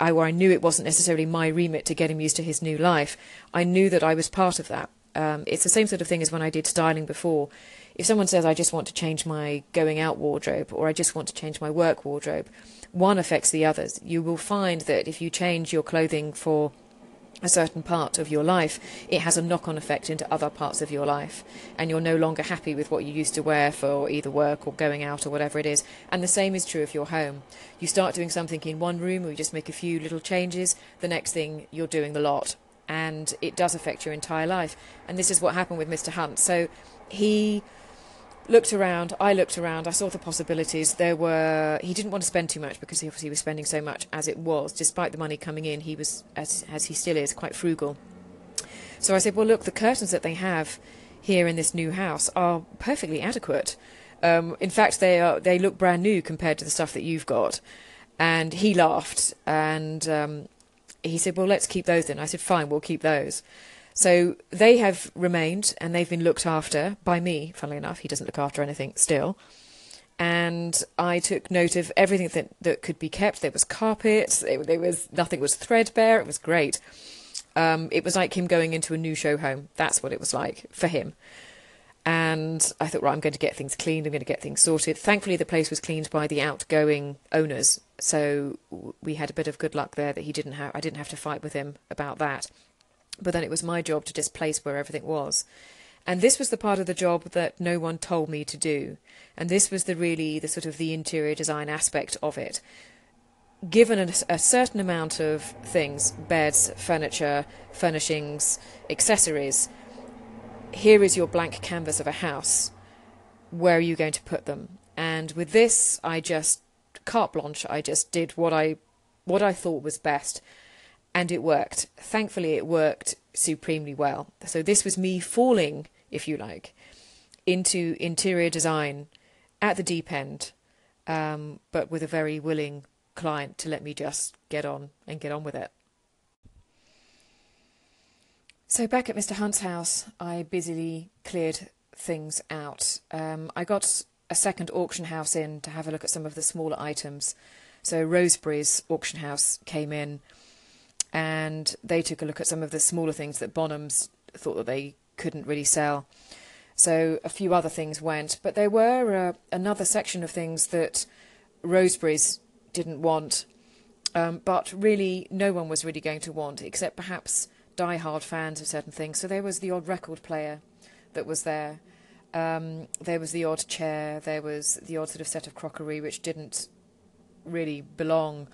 A: I, I knew it wasn't necessarily my remit to get him used to his new life, I knew that I was part of that. Um, it's the same sort of thing as when I did styling before. If someone says, I just want to change my going out wardrobe, or I just want to change my work wardrobe, one affects the others. You will find that if you change your clothing for a certain part of your life, it has a knock on effect into other parts of your life. And you're no longer happy with what you used to wear for either work or going out or whatever it is. And the same is true of your home. You start doing something in one room or you just make a few little changes, the next thing you're doing the lot. And it does affect your entire life. And this is what happened with Mr. Hunt. So he looked around. I looked around. I saw the possibilities. There were. He didn't want to spend too much because he obviously was spending so much as it was. Despite the money coming in, he was, as as he still is, quite frugal. So I said, "Well, look, the curtains that they have here in this new house are perfectly adequate. Um, in fact, they are. They look brand new compared to the stuff that you've got." And he laughed and um, he said, "Well, let's keep those then." I said, "Fine, we'll keep those." So they have remained and they've been looked after by me, funnily enough. He doesn't look after anything still. And I took note of everything that, that could be kept. There was carpet, there was nothing was threadbare. It was great. Um, it was like him going into a new show home. That's what it was like for him. And I thought, right, I'm going to get things cleaned. I'm going to get things sorted. Thankfully, the place was cleaned by the outgoing owners, so we had a bit of good luck there that he didn't have. I didn't have to fight with him about that. But then it was my job to just place where everything was. And this was the part of the job that no one told me to do. And this was the really the sort of the interior design aspect of it. Given a, a certain amount of things, beds, furniture, furnishings, accessories, here is your blank canvas of a house. Where are you going to put them? And with this, I just carte blanche. I just did what I what I thought was best and it worked. Thankfully, it worked supremely well. So, this was me falling, if you like, into interior design at the deep end, um, but with a very willing client to let me just get on and get on with it. So back at Mr. Hunt's house, I busily cleared things out. Um, I got a second auction house in to have a look at some of the smaller items. So Roseberys auction house came in, and they took a look at some of the smaller things that Bonhams thought that they couldn't really sell. So a few other things went, but there were uh, another section of things that Roseberys didn't want, um, but really no one was really going to want, except perhaps die-hard fans of certain things. So there was the odd record player that was there. Um, there was the odd chair. There was the odd sort of set of crockery which didn't really belong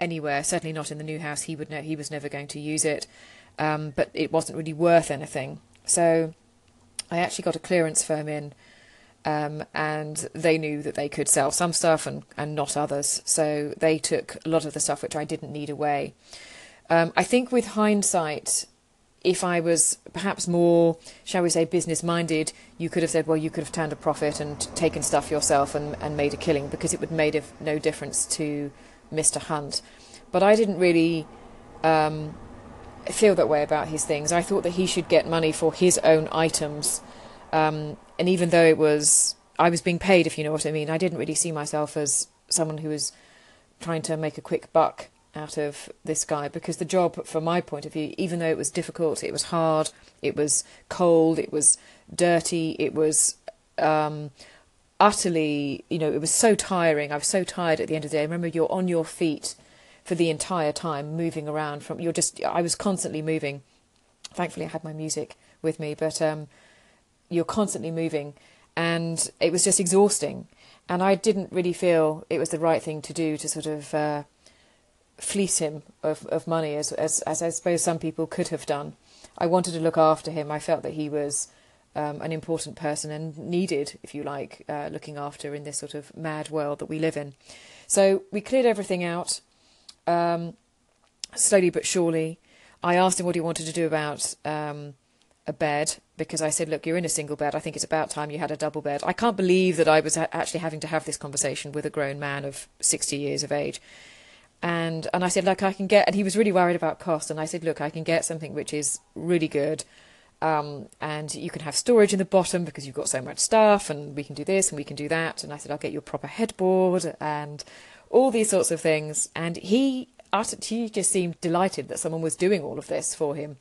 A: anywhere. Certainly not in the new house. He would know he was never going to use it, um, but it wasn't really worth anything. So I actually got a clearance firm in. Um, and they knew that they could sell some stuff and, and not others. So they took a lot of the stuff which I didn't need away. Um, I think with hindsight, if I was perhaps more, shall we say, business minded, you could have said, well, you could have turned a profit and taken stuff yourself and, and made a killing because it would made no difference to Mr. Hunt. But I didn't really um, feel that way about his things. I thought that he should get money for his own items. Um, and even though it was, I was being paid, if you know what I mean, I didn't really see myself as someone who was trying to make a quick buck out of this guy because the job, from my point of view, even though it was difficult, it was hard, it was cold, it was dirty, it was um, utterly, you know, it was so tiring. I was so tired at the end of the day. Remember, you're on your feet for the entire time, moving around from. You're just. I was constantly moving. Thankfully, I had my music with me, but um, you're constantly moving, and it was just exhausting. And I didn't really feel it was the right thing to do to sort of. Uh, fleece him of, of money as, as as I suppose some people could have done. I wanted to look after him. I felt that he was um, an important person and needed, if you like, uh, looking after in this sort of mad world that we live in. So we cleared everything out, um, slowly but surely. I asked him what he wanted to do about um, a bed because I said, "Look, you're in a single bed. I think it's about time you had a double bed." I can't believe that I was actually having to have this conversation with a grown man of sixty years of age and and I said like I can get and he was really worried about cost and I said look I can get something which is really good um, and you can have storage in the bottom because you've got so much stuff and we can do this and we can do that. And I said I'll get you a proper headboard and all these sorts of things. And he uttered, he just seemed delighted that someone was doing all of this for him.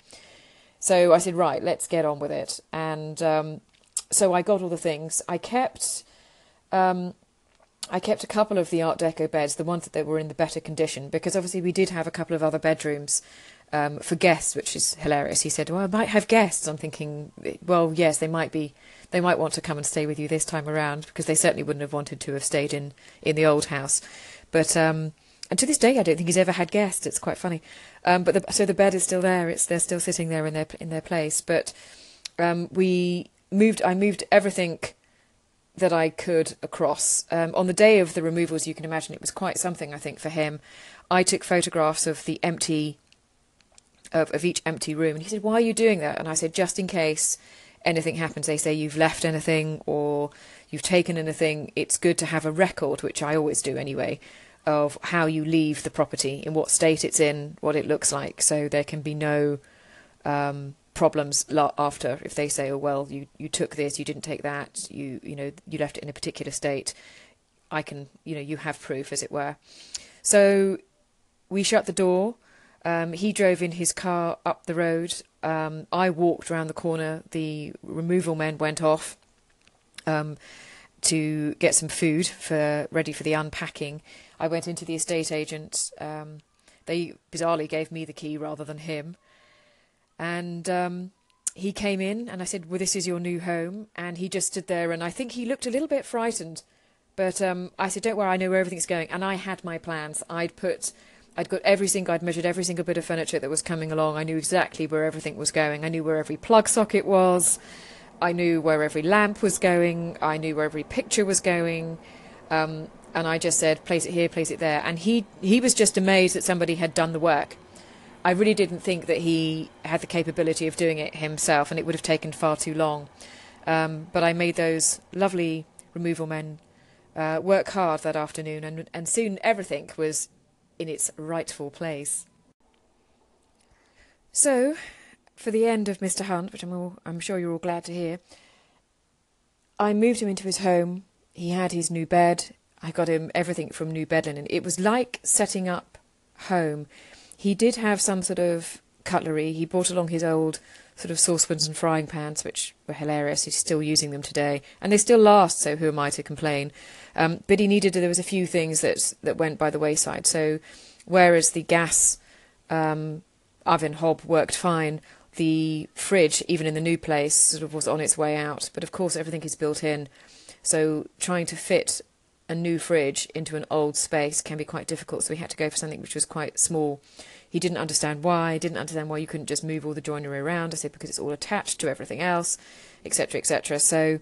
A: So I said right let's get on with it. And um, so I got all the things. I kept um, I kept a couple of the Art Deco beds, the ones that were in the better condition, because obviously we did have a couple of other bedrooms um, for guests, which is hilarious. He said, "Well, I might have guests." I'm thinking, well, yes, they might be. They might want to come and stay with you this time around because they certainly wouldn't have wanted to have stayed in in the old house. But um, and to this day, I don't think he's ever had guests. It's quite funny. Um, but the, so the bed is still there. It's they're still sitting there in their in their place. But um, we moved. I moved everything that I could across. Um, on the day of the removals, you can imagine it was quite something, I think, for him. I took photographs of the empty, of, of each empty room, and he said, Why are you doing that? And I said, Just in case anything happens, they say you've left anything or you've taken anything, it's good to have a record, which I always do anyway, of how you leave the property, in what state it's in, what it looks like, so there can be no. Um, problems after if they say, "Oh well, you you took this, you didn't take that, you you know you left it in a particular state." I can you know you have proof, as it were. So we shut the door. Um, he drove in his car up the road. Um, I walked around the corner. The removal men went off um, to get some food for ready for the unpacking. I went into the estate agent. Um, they bizarrely gave me the key rather than him. And um, he came in and I said, Well, this is your new home. And he just stood there and I think he looked a little bit frightened. But um, I said, Don't worry, I know where everything's going. And I had my plans. I'd put. I'd got every single, I'd measured every single bit of furniture that was coming along. I knew exactly where everything was going. I knew where every plug socket was. I knew where every lamp was going. I knew where every picture was going. Um, and I just said, place it here, place it there. And he, he was just amazed that somebody had done the work. I really didn't think that he had the capability of doing it himself, and it would have taken far too long. Um, but I made those lovely removal men uh, work hard that afternoon, and, and soon everything was in its rightful place. So, for the end of Mr. Hunt, which I'm, all, I'm sure you're all glad to hear, I moved him into his home. He had his new bed. I got him everything from new bed linen. It was like setting up home. He did have some sort of cutlery. He brought along his old sort of saucepans and frying pans, which were hilarious. He's still using them today, and they still last. So who am I to complain? Um, but he needed. There was a few things that that went by the wayside. So whereas the gas um, oven hob worked fine, the fridge, even in the new place, sort of was on its way out. But of course, everything is built in. So trying to fit a new fridge into an old space can be quite difficult. So we had to go for something which was quite small. He didn't understand why, didn't understand why you couldn't just move all the joinery around. I said because it's all attached to everything else, etc., etc. So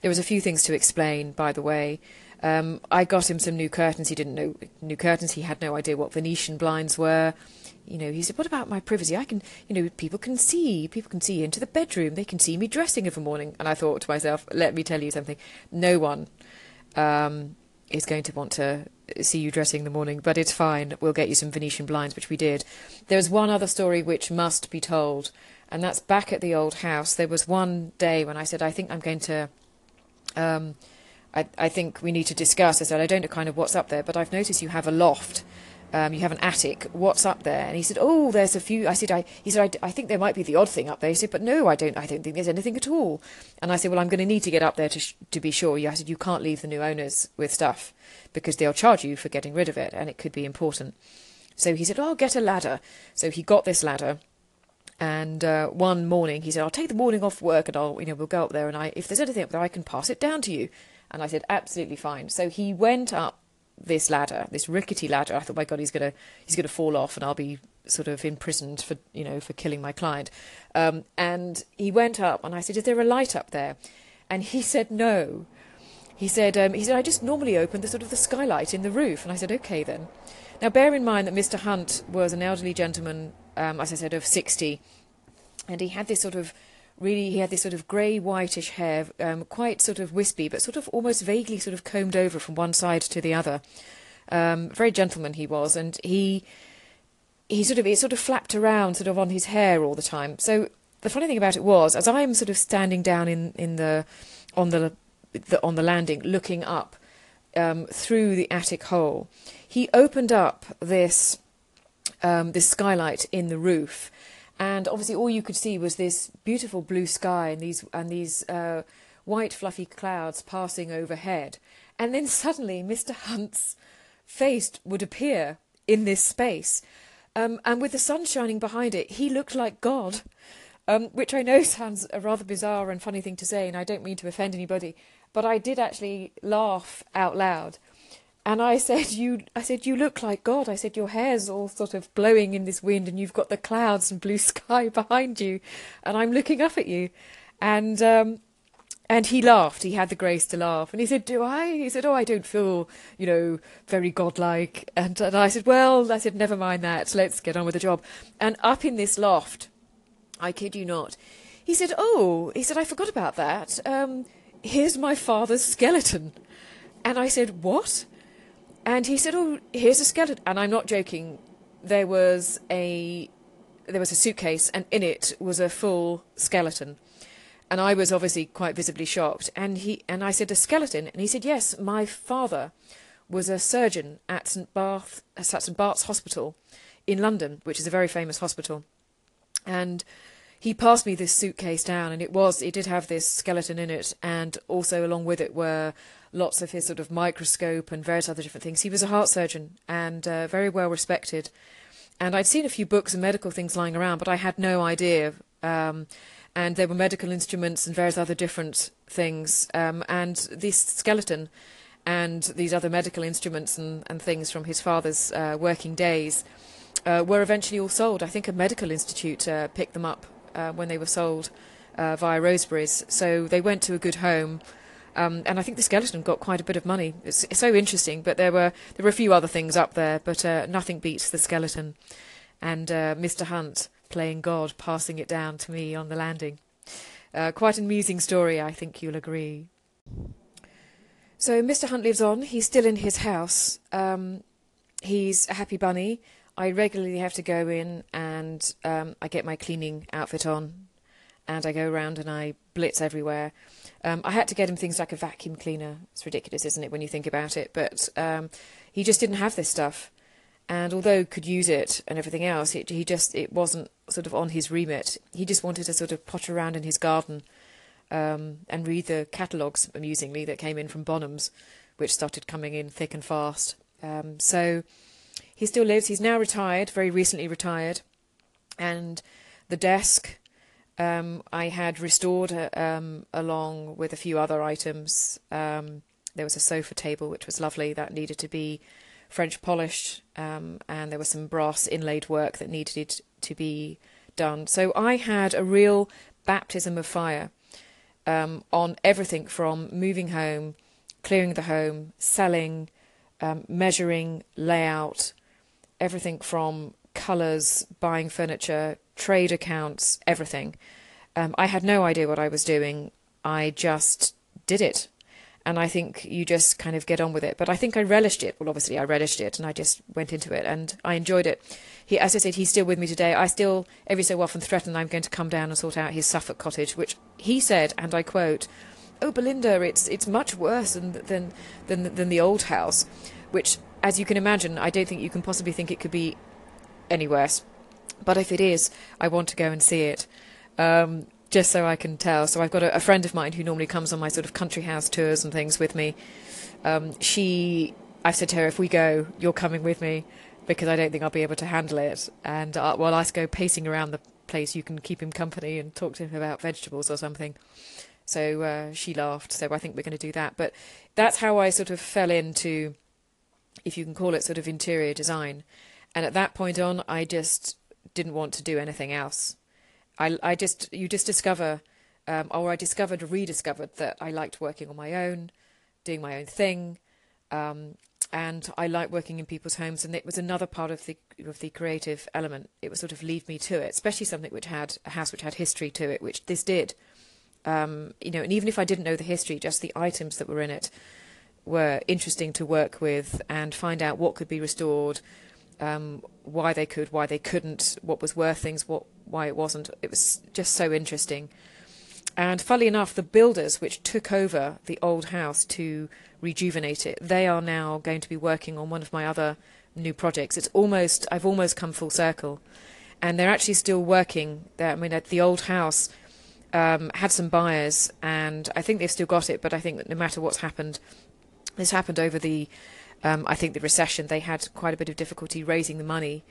A: there was a few things to explain, by the way. Um, I got him some new curtains. He didn't know new curtains. He had no idea what Venetian blinds were. You know, he said, "What about my privacy? I can, you know, people can see. People can see into the bedroom. They can see me dressing of a morning." And I thought to myself, "Let me tell you something. No one um, is going to want to see you dressing in the morning, but it's fine. We'll get you some Venetian blinds, which we did. There's one other story which must be told, and that's back at the old house. There was one day when I said, I think I'm going to. Um, I, I think we need to discuss. I said, I don't know kind of what's up there, but I've noticed you have a loft. Um, you have an attic. What's up there? And he said, Oh, there's a few. I said, I, he said, I, I think there might be the odd thing up there. He said, But no, I don't. I don't think there's anything at all. And I said, Well, I'm going to need to get up there to sh- to be sure. I said, You can't leave the new owners with stuff because they'll charge you for getting rid of it, and it could be important. So he said, Oh, I'll get a ladder. So he got this ladder. And uh, one morning he said, "I'll take the morning off work, and I'll, you know, we'll go up there, and I, if there's anything up there, I can pass it down to you." And I said, "Absolutely fine." So he went up this ladder, this rickety ladder. I thought, my God, he's gonna he's gonna fall off, and I'll be sort of imprisoned for you know for killing my client. Um, and he went up, and I said, "Is there a light up there?" And he said, "No." He said, um, "He said I just normally open the sort of the skylight in the roof." And I said, "Okay then." Now bear in mind that Mr. Hunt was an elderly gentleman, um, as I said, of sixty, and he had this sort of really he had this sort of grey whitish hair, um, quite sort of wispy, but sort of almost vaguely sort of combed over from one side to the other. Um, very gentleman he was, and he he sort of it sort of flapped around sort of on his hair all the time. So the funny thing about it was, as I'm sort of standing down in in the on the, the on the landing, looking up um, through the attic hole, he opened up this um, this skylight in the roof and obviously all you could see was this beautiful blue sky and these and these uh, white fluffy clouds passing overhead. And then suddenly, Mr. Hunt's face would appear in this space, um, and with the sun shining behind it, he looked like God. Um, which I know sounds a rather bizarre and funny thing to say, and I don't mean to offend anybody, but I did actually laugh out loud and I said, "You," I said, "You look like God." I said, "Your hair's all sort of blowing in this wind, and you've got the clouds and blue sky behind you, and I'm looking up at you." And um, and he laughed. He had the grace to laugh, and he said, "Do I?" He said, "Oh, I don't feel, you know, very godlike." And, and I said, "Well," I said, "Never mind that. Let's get on with the job." And up in this loft, I kid you not, he said, "Oh," he said, "I forgot about that. Um, here's my father's skeleton." And I said, "What?" And he said, "Oh, here's a skeleton." And I'm not joking. There was a there was a suitcase, and in it was a full skeleton. And I was obviously quite visibly shocked. And he and I said, "A skeleton?" And he said, "Yes, my father was a surgeon at St Bath, at St Bart's Hospital in London, which is a very famous hospital." And he passed me this suitcase down, and it was it did have this skeleton in it, and also along with it were lots of his sort of microscope and various other different things. He was a heart surgeon and uh, very well respected. And I'd seen a few books and medical things lying around, but I had no idea. Um, and there were medical instruments and various other different things. Um, and this skeleton and these other medical instruments and, and things from his father's uh, working days uh, were eventually all sold. I think a medical institute uh, picked them up uh, when they were sold uh, via Roseberys. So they went to a good home um, and I think the skeleton got quite a bit of money. It's, it's, so interesting, but there were there were a few other things up there, but uh, nothing beats the skeleton. And uh, Mr. Hunt playing God, passing it down to me on the landing. Uh, quite an amusing story, I think you'll agree. So Mr. Hunt lives on. He's still in his house. Um, he's a happy bunny. I regularly have to go in and um, I get my cleaning outfit on, and I go around and I blitz everywhere. Um, I had to get him things like a vacuum cleaner. It's ridiculous, isn't it, when you think about it? But um, he just didn't have this stuff, and although could use it and everything else, it, he just it wasn't sort of on his remit. He just wanted to sort of potter around in his garden um, and read the catalogues, amusingly, that came in from Bonhams, which started coming in thick and fast. Um, so he still lives. He's now retired, very recently retired, and the desk um, I had restored uh, um, along with a few other items. Um, there was a sofa table which was lovely that needed to be French polished, um, and there was some brass inlaid work that needed to be done. So I had a real baptism of fire um, on everything from moving home, clearing the home, selling, um, measuring, layout, everything from colours, buying furniture, trade accounts, everything. Um, I had no idea what I was doing. I just did it. And I think you just kind of get on with it. But I think I relished it. Well, obviously, I relished it and I just went into it and I enjoyed it. He, as I said, he's still with me today. I still, every so often, threaten I'm going to come down and sort out his Suffolk cottage, which he said, and I quote, "Oh, Belinda, it's it's much worse than than than than the old house," which, as you can imagine, I don't think you can possibly think it could be any worse. But if it is, I want to go and see it. Um, just so I can tell. So I've got a, a, friend of mine who normally comes on my sort of country house tours and things with me. Um, she, I've said to her, if we go, you're coming with me because I don't think I'll be able to handle it. And uh, while I go pacing around the place, you can keep him company and talk to him about vegetables or something. So uh, she laughed. So I think we're going to do that. But that's how I sort of fell into, if you can call it, sort of interior design. And at that point on, I just didn't want to do anything else. I, I just, you just discover, um, or I discovered, rediscovered that I liked working on my own, doing my own thing, um, and I like working in people's homes. And it was another part of the of the creative element. It would sort of lead me to it, especially something which had a house which had history to it, which this did. Um, you know, and even if I didn't know the history, just the items that were in it were interesting to work with and find out what could be restored, um, why they could, why they couldn't, what was worth things, what why it wasn't. It was just so interesting. And funnily enough, the builders which took over the old house to rejuvenate it, they are now going to be working on one of my other new projects. It's almost I've almost come full circle, and they're actually still working. There, I mean, at the old house um, had some buyers, and I think they've still got it. But I think that no matter what's happened, this happened over the um, I think the recession, they had quite a bit of difficulty raising the money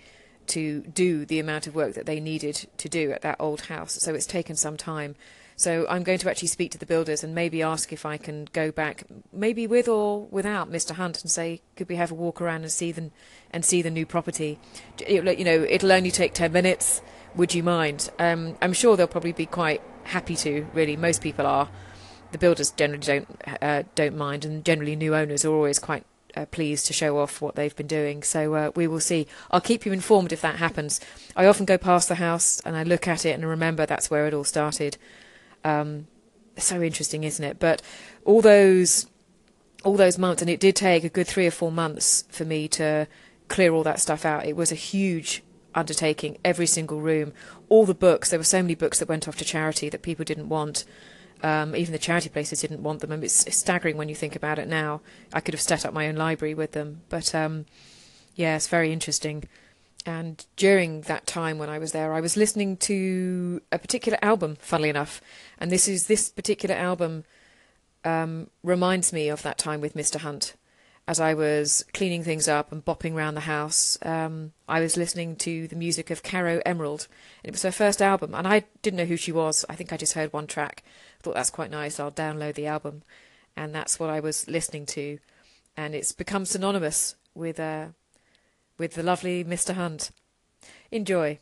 A: to do the amount of work that they needed to do at that old house. So it's taken some time. So I'm going to actually speak to the builders and maybe ask if I can go back, maybe with or without Mr. Hunt, and say, could we have a walk around and see the and see the new property? You know, it'll only take ten minutes. Would you mind? Um, I'm sure they'll probably be quite happy to. Really, most people are. The builders generally don't uh, don't mind, and generally new owners are always quite uh, pleased to show off what they've been doing. So uh, we will see. I'll keep you informed if that happens. I often go past the house and I look at it and remember that's where it all started. Um, so interesting, isn't it? But all those all those months, and it did take a good three or four months for me to clear all that stuff out. It was a huge undertaking. Every single room, all the books. There were so many books that went off to charity that people didn't want. Um, even the charity places didn't want them. Mean, it's, it's, staggering when you think about it now. I could have set up my own library with them, but um, yeah, it's very interesting. And during that time when I was there, I was listening to a particular album, funnily enough, and this is this particular album um, reminds me of that time with Mr. Hunt. As I was cleaning things up and bopping around the house, um, I was listening to the music of Caro Emerald. It was her first album, and I didn't know who she was. I think I just heard one track I thought that's quite nice. I'll download the album, and that's what I was listening to, and it's become synonymous with uh, with the lovely Mr. Hunt. Enjoy.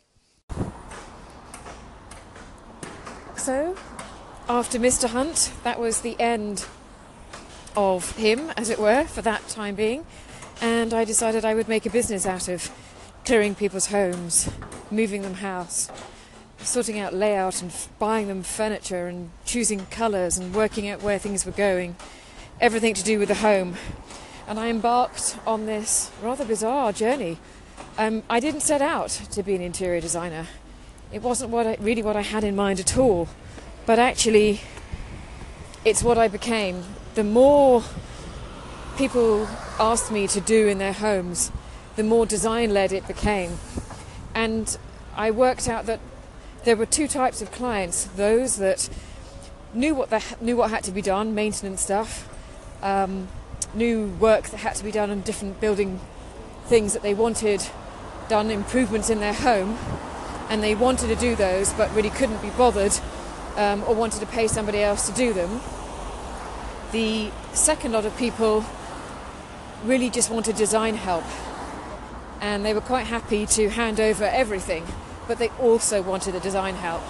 A: So, after Mr. Hunt, that was the end of him, as it were, for that time being, and I decided I would make a business out of clearing people's homes, moving them house, sorting out layout and f- buying them furniture and choosing colours and working out where things were going, everything to do with the home. And I embarked on this rather bizarre journey Um, I didn't set out to be an interior designer. It wasn't what I, really what I had in mind at all. But actually, it's what I became. The more people asked me to do in their homes, the more design led it became. And I worked out that there were two types of clients those that knew what, the, knew what had to be done, maintenance stuff, um, knew work that had to be done on different building things that they wanted done, improvements in their home, and they wanted to do those but really couldn't be bothered um, or wanted to pay somebody else to do them. The second lot of people really just wanted design help and they were quite happy to hand over everything, but they also wanted the design help.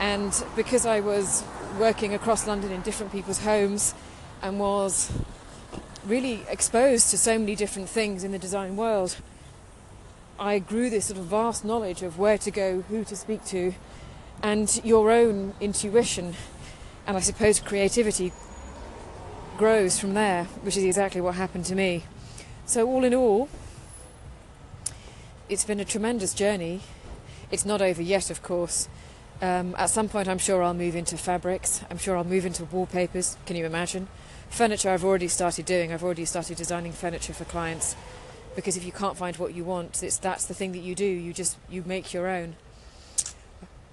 A: And because I was working across London in different people's homes and was really exposed to so many different things in the design world, I grew this sort of vast knowledge of where to go, who to speak to, and your own intuition and I suppose creativity grows from there, which is exactly what happened to me. So, all in all, it's been a tremendous journey. It's not over yet, of course. Um, at some point, I'm sure I'll move into fabrics. I'm sure I'll move into wallpapers. Can you imagine? Furniture, I've already started doing. I've already started designing furniture for clients because if you can't find what you want, it's that's the thing that you do. You just you make your own.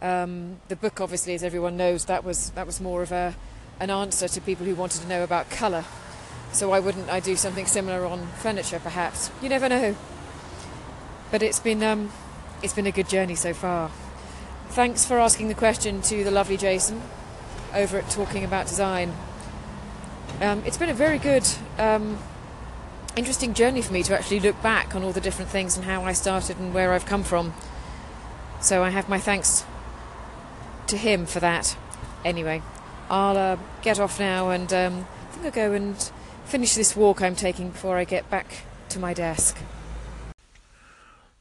A: Um, the book, obviously, as everyone knows, that was that was more of a an answer to people who wanted to know about colour. So why wouldn't I do something similar on furniture, perhaps? You never know. But it's been um, it's been a good journey so far. Thanks for asking the question to the lovely Jason over at Talking About Design. Um, it's been a very good, um, interesting journey for me to actually look back on all the different things and how I started and where I've come from. So I have my thanks to him for that. Anyway, I'll uh, get off now and um, I think I'll go and finish this walk I'm taking before I get back to my desk.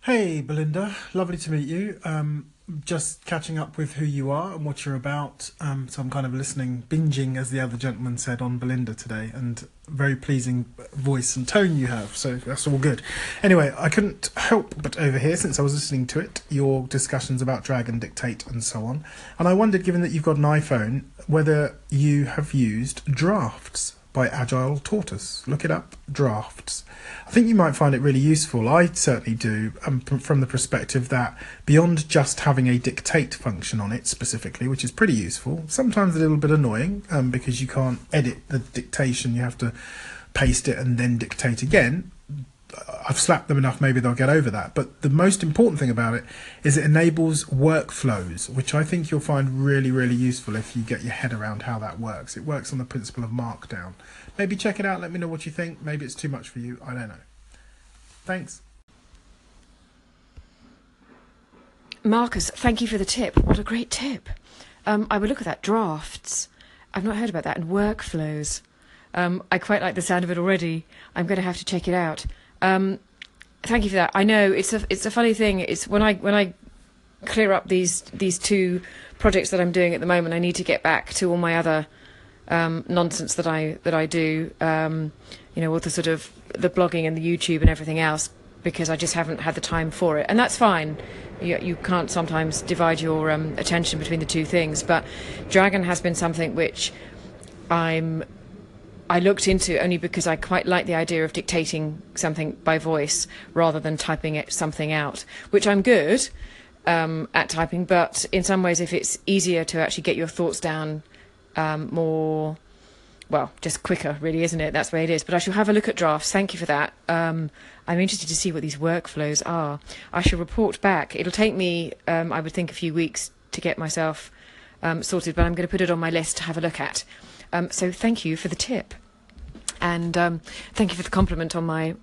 B: Hey, Belinda, lovely to meet you. Um, just catching up with who you are and what you're about. Um, so I'm kind of listening, binging, as the other gentleman said, on Belinda today, and very pleasing voice and tone you have. So that's all good. Anyway, I couldn't help but overhear, since I was listening to it, your discussions about Dragon dictate and so on. And I wondered, given that you've got an iPhone, whether you have used drafts by Agile Tortoise. Look it up, drafts. I think you might find it really useful. I certainly do, um, from the perspective that beyond just having a dictate function on it specifically, which is pretty useful, sometimes a little bit annoying um, because you can't edit the dictation, you have to paste it and then dictate again. I've slapped them enough, maybe they'll get over that. But the most important thing about it is it enables workflows, which I think you'll find really, really useful if you get your head around how that works. It works on the principle of markdown. Maybe check it out, let me know what you think. Maybe it's too much for you, I don't know. Thanks.
A: Marcus, thank you for the tip. What a great tip. Um, I will look at that. Drafts. I've not heard about that. And workflows. Um, I quite like the sound of it already. I'm going to have to check it out. Um, thank you for that. I know it's a it's a funny thing. It's when I when I clear up these these two projects that I'm doing at the moment. I need to get back to all my other um, nonsense that I that I do. Um, you know, all the sort of the blogging and the YouTube and everything else because I just haven't had the time for it, and that's fine. You, you can't sometimes divide your um, attention between the two things, but Dragon has been something which I'm I looked into only because I quite like the idea of dictating something by voice rather than typing it something out, which I'm good um, at typing. But in some ways, if it's easier to actually get your thoughts down um, more, well, just quicker, really, isn't it? That's way it is. But I shall have a look at drafts. Thank you for that. Um, I'm interested to see what these workflows are. I shall report back. It'll take me, um, I would think, a few weeks to get myself um, sorted, but I'm going to put it on my list to have a look at. Um, so thank you for the tip. And um, thank you for the compliment on my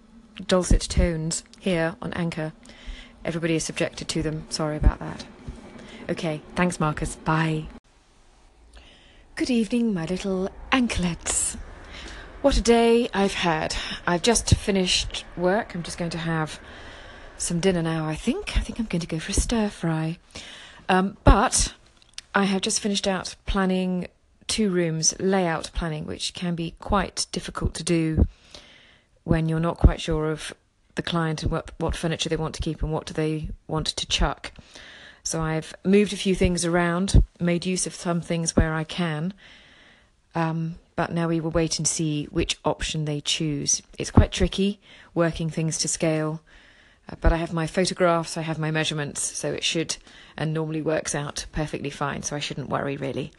A: dulcet tones here on Anchor. Everybody is subjected to them. Sorry about that. Okay, thanks, Marcus. Bye. Good evening, my little anklets. What a day I've had. I've just finished work. I'm just going to have some dinner now, I think. I think I'm going to go for a stir fry. Um, but I have just finished out planning two rooms layout planning, which can be quite difficult to do when you're not quite sure of the client and what what furniture they want to keep and what do they want to chuck. So I've moved a few things around, made use of some things where I can. Um, but now we will wait and see which option they choose. It's quite tricky working things to scale, uh, but I have my photographs, I have my measurements, so it should and normally works out perfectly fine, so I shouldn't worry really.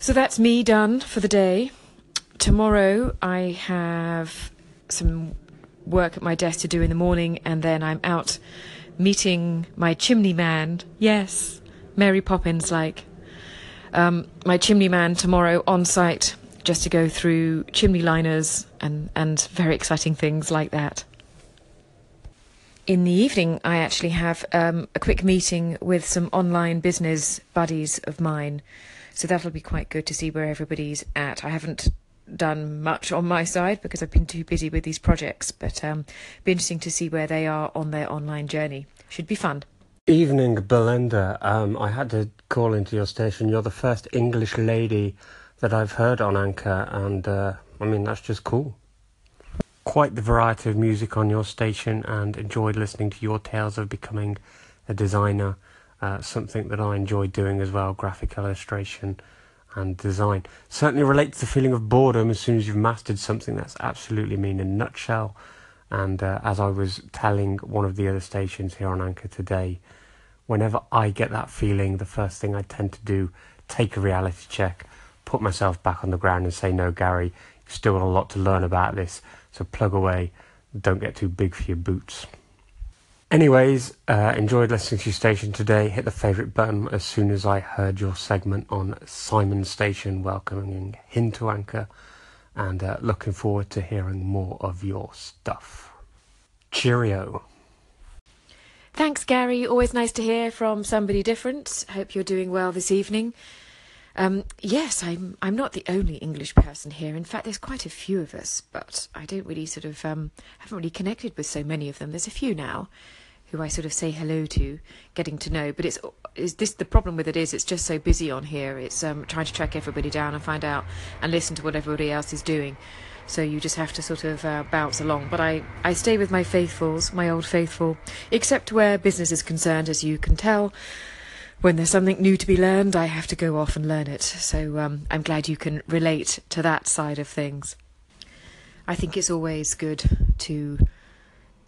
A: So that's me done for the day. Tomorrow I have some work at my desk to do in the morning, and then I'm out meeting my chimney man. Yes, Mary Poppins like. Um, my chimney man tomorrow on site just to go through chimney liners and, and very exciting things like that. In the evening, I actually have um, a quick meeting with some online business buddies of mine. So that'll be quite good to see where everybody's at. I haven't done much on my side because I've been too busy with these projects, but um, be interesting to see where they are on their online journey. Should be fun.
C: Evening, Belinda. Um, I had to call into your station. You're the first English lady that I've heard on Anchor, and uh, I mean, that's just cool. Quite the variety of music on your station, and enjoyed listening to your tales of becoming a designer. Uh, something that I enjoy doing as well graphic illustration and design. Certainly relates to the feeling of boredom as soon as you've mastered something. That's absolutely me in a nutshell. And uh, as I was telling one of the other stations here on Anchor today, whenever I get that feeling, the first thing I tend to do, take a reality check, put myself back on the ground and say, no, Gary, you've still got a lot to learn about this. So plug away. Don't get too big for your boots. Anyways, uh, enjoyed listening to station today. Hit the favourite button as soon as I heard your segment on Simon Station welcoming him to Anchor and uh, looking forward to hearing more of your stuff. Cheerio.
A: Thanks, Gary. Always nice to hear from somebody different. Hope you're doing well this evening. Um, yes, I'm. I'm not the only English person here. In fact, there's quite a few of us, but I don't really sort of um, haven't really connected with so many of them. There's a few now who I sort of say hello to, getting to know. But it's is this the problem with it is it's just so busy on here. It's um, trying to track everybody down and find out and listen to what everybody else is doing. So you just have to sort of uh, bounce along. But I, I stay with my faithfuls, my old faithful, except where business is concerned, as you can tell when there's something new to be learned, I have to go off and learn it. So um, I'm glad you can relate to that side of things. I think it's always good to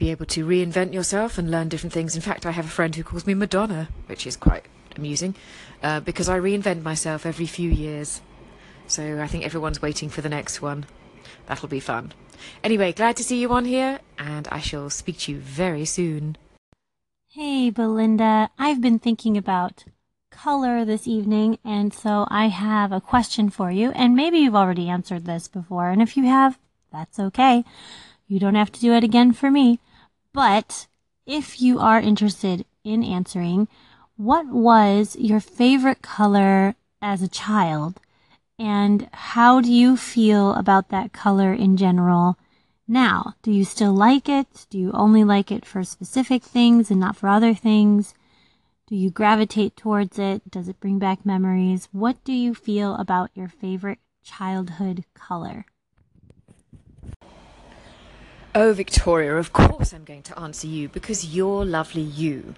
A: be able to reinvent yourself and learn different things. In fact, I have a friend who calls me Madonna, which is quite amusing, uh, because I reinvent myself every few years. So I think everyone's waiting for the next one. That'll be fun. Anyway, glad to see you on here, and I shall speak to you very soon.
D: Hey, Belinda. I've been thinking about color this evening, and so I have a question for you. And maybe you've already answered this before, and if you have, that's okay. You don't have to do it again for me. But if you are interested in answering, what was your favorite color as a child? And how do you feel about that color in general now, do you still like it? Do you only like it for specific things and not for other things? Do you gravitate towards it? Does it bring back memories? What do you feel about your favorite childhood color?
A: Oh, Victoria, of course I'm going to answer you because you're lovely you.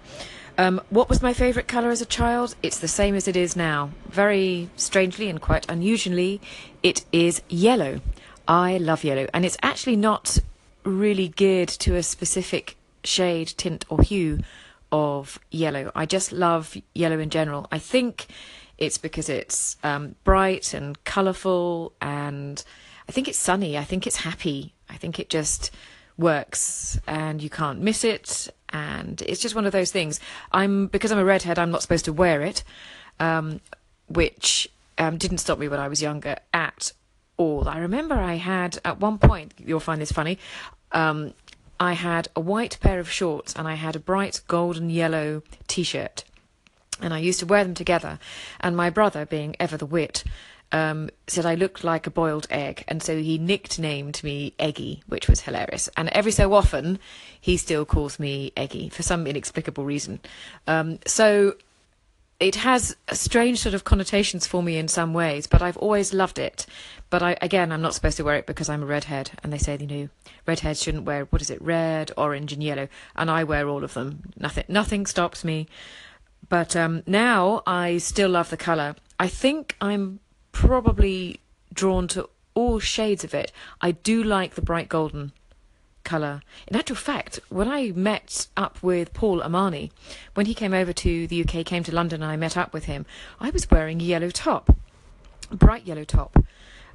A: Um, what was my favourite colour as a child? It's the same as it is now. Very strangely and quite unusually, it is yellow. I love yellow, and it's actually not really geared to a specific shade, tint, or hue of yellow. I just love yellow in general. I think it's because it's um, bright and colourful, and I think it's sunny. I think it's happy. I think it just works, and you can't miss it. And it's just one of those things. I'm because I'm a redhead. I'm not supposed to wear it, um, which um, didn't stop me when I was younger at all. I remember I had at one point, you'll find this funny, um, I had a white pair of shorts and I had a bright golden yellow t shirt. And I used to wear them together. And my brother, being ever the wit, um, said I looked like a boiled egg. And so he nicknamed me Eggy, which was hilarious. And every so often, he still calls me Eggy for some inexplicable reason. Um, so it has a strange sort of connotations for me in some ways, but I've always loved it. But I, again, I'm not supposed to wear it because I'm a redhead, and they say you know redheads shouldn't wear what is it, red, orange, and yellow, and I wear all of them. Nothing, nothing stops me. But um, now I still love the colour. I think I'm probably drawn to all shades of it. I do like the bright golden colour. In actual fact, when I met up with Paul Amani, when he came over to the UK, came to London, and I met up with him, I was wearing a yellow top, bright yellow top.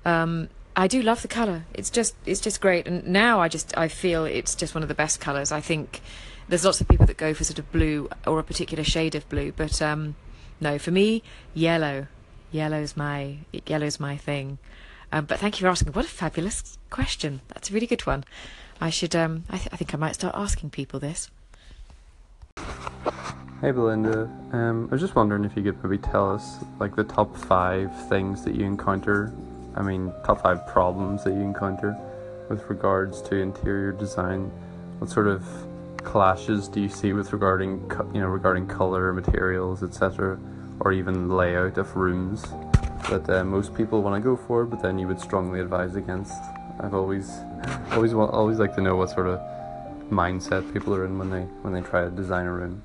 A: Um, I do love the colour. It's just it's just great. And now I just I feel it's just one of the best colours. I think there's lots of people that go for sort of blue or a particular shade of blue, but um, no, for me, yellow. Yellow's my yellow's my thing. Um, but thank you for asking. What a fabulous question. That's a really good one. I should. Um, I, th- I think I might start asking people this.
E: Hey Belinda, um, I was just wondering if you could maybe tell us like the top five things that you encounter. I mean, top five problems that you encounter with regards to interior design. What sort of clashes do you see with regarding you know regarding color, materials, etc., or even layout of rooms that uh, most people want to go for, but then you would strongly advise against? I've always always want, always like to know what sort of mindset people are in when they when they try to design a room.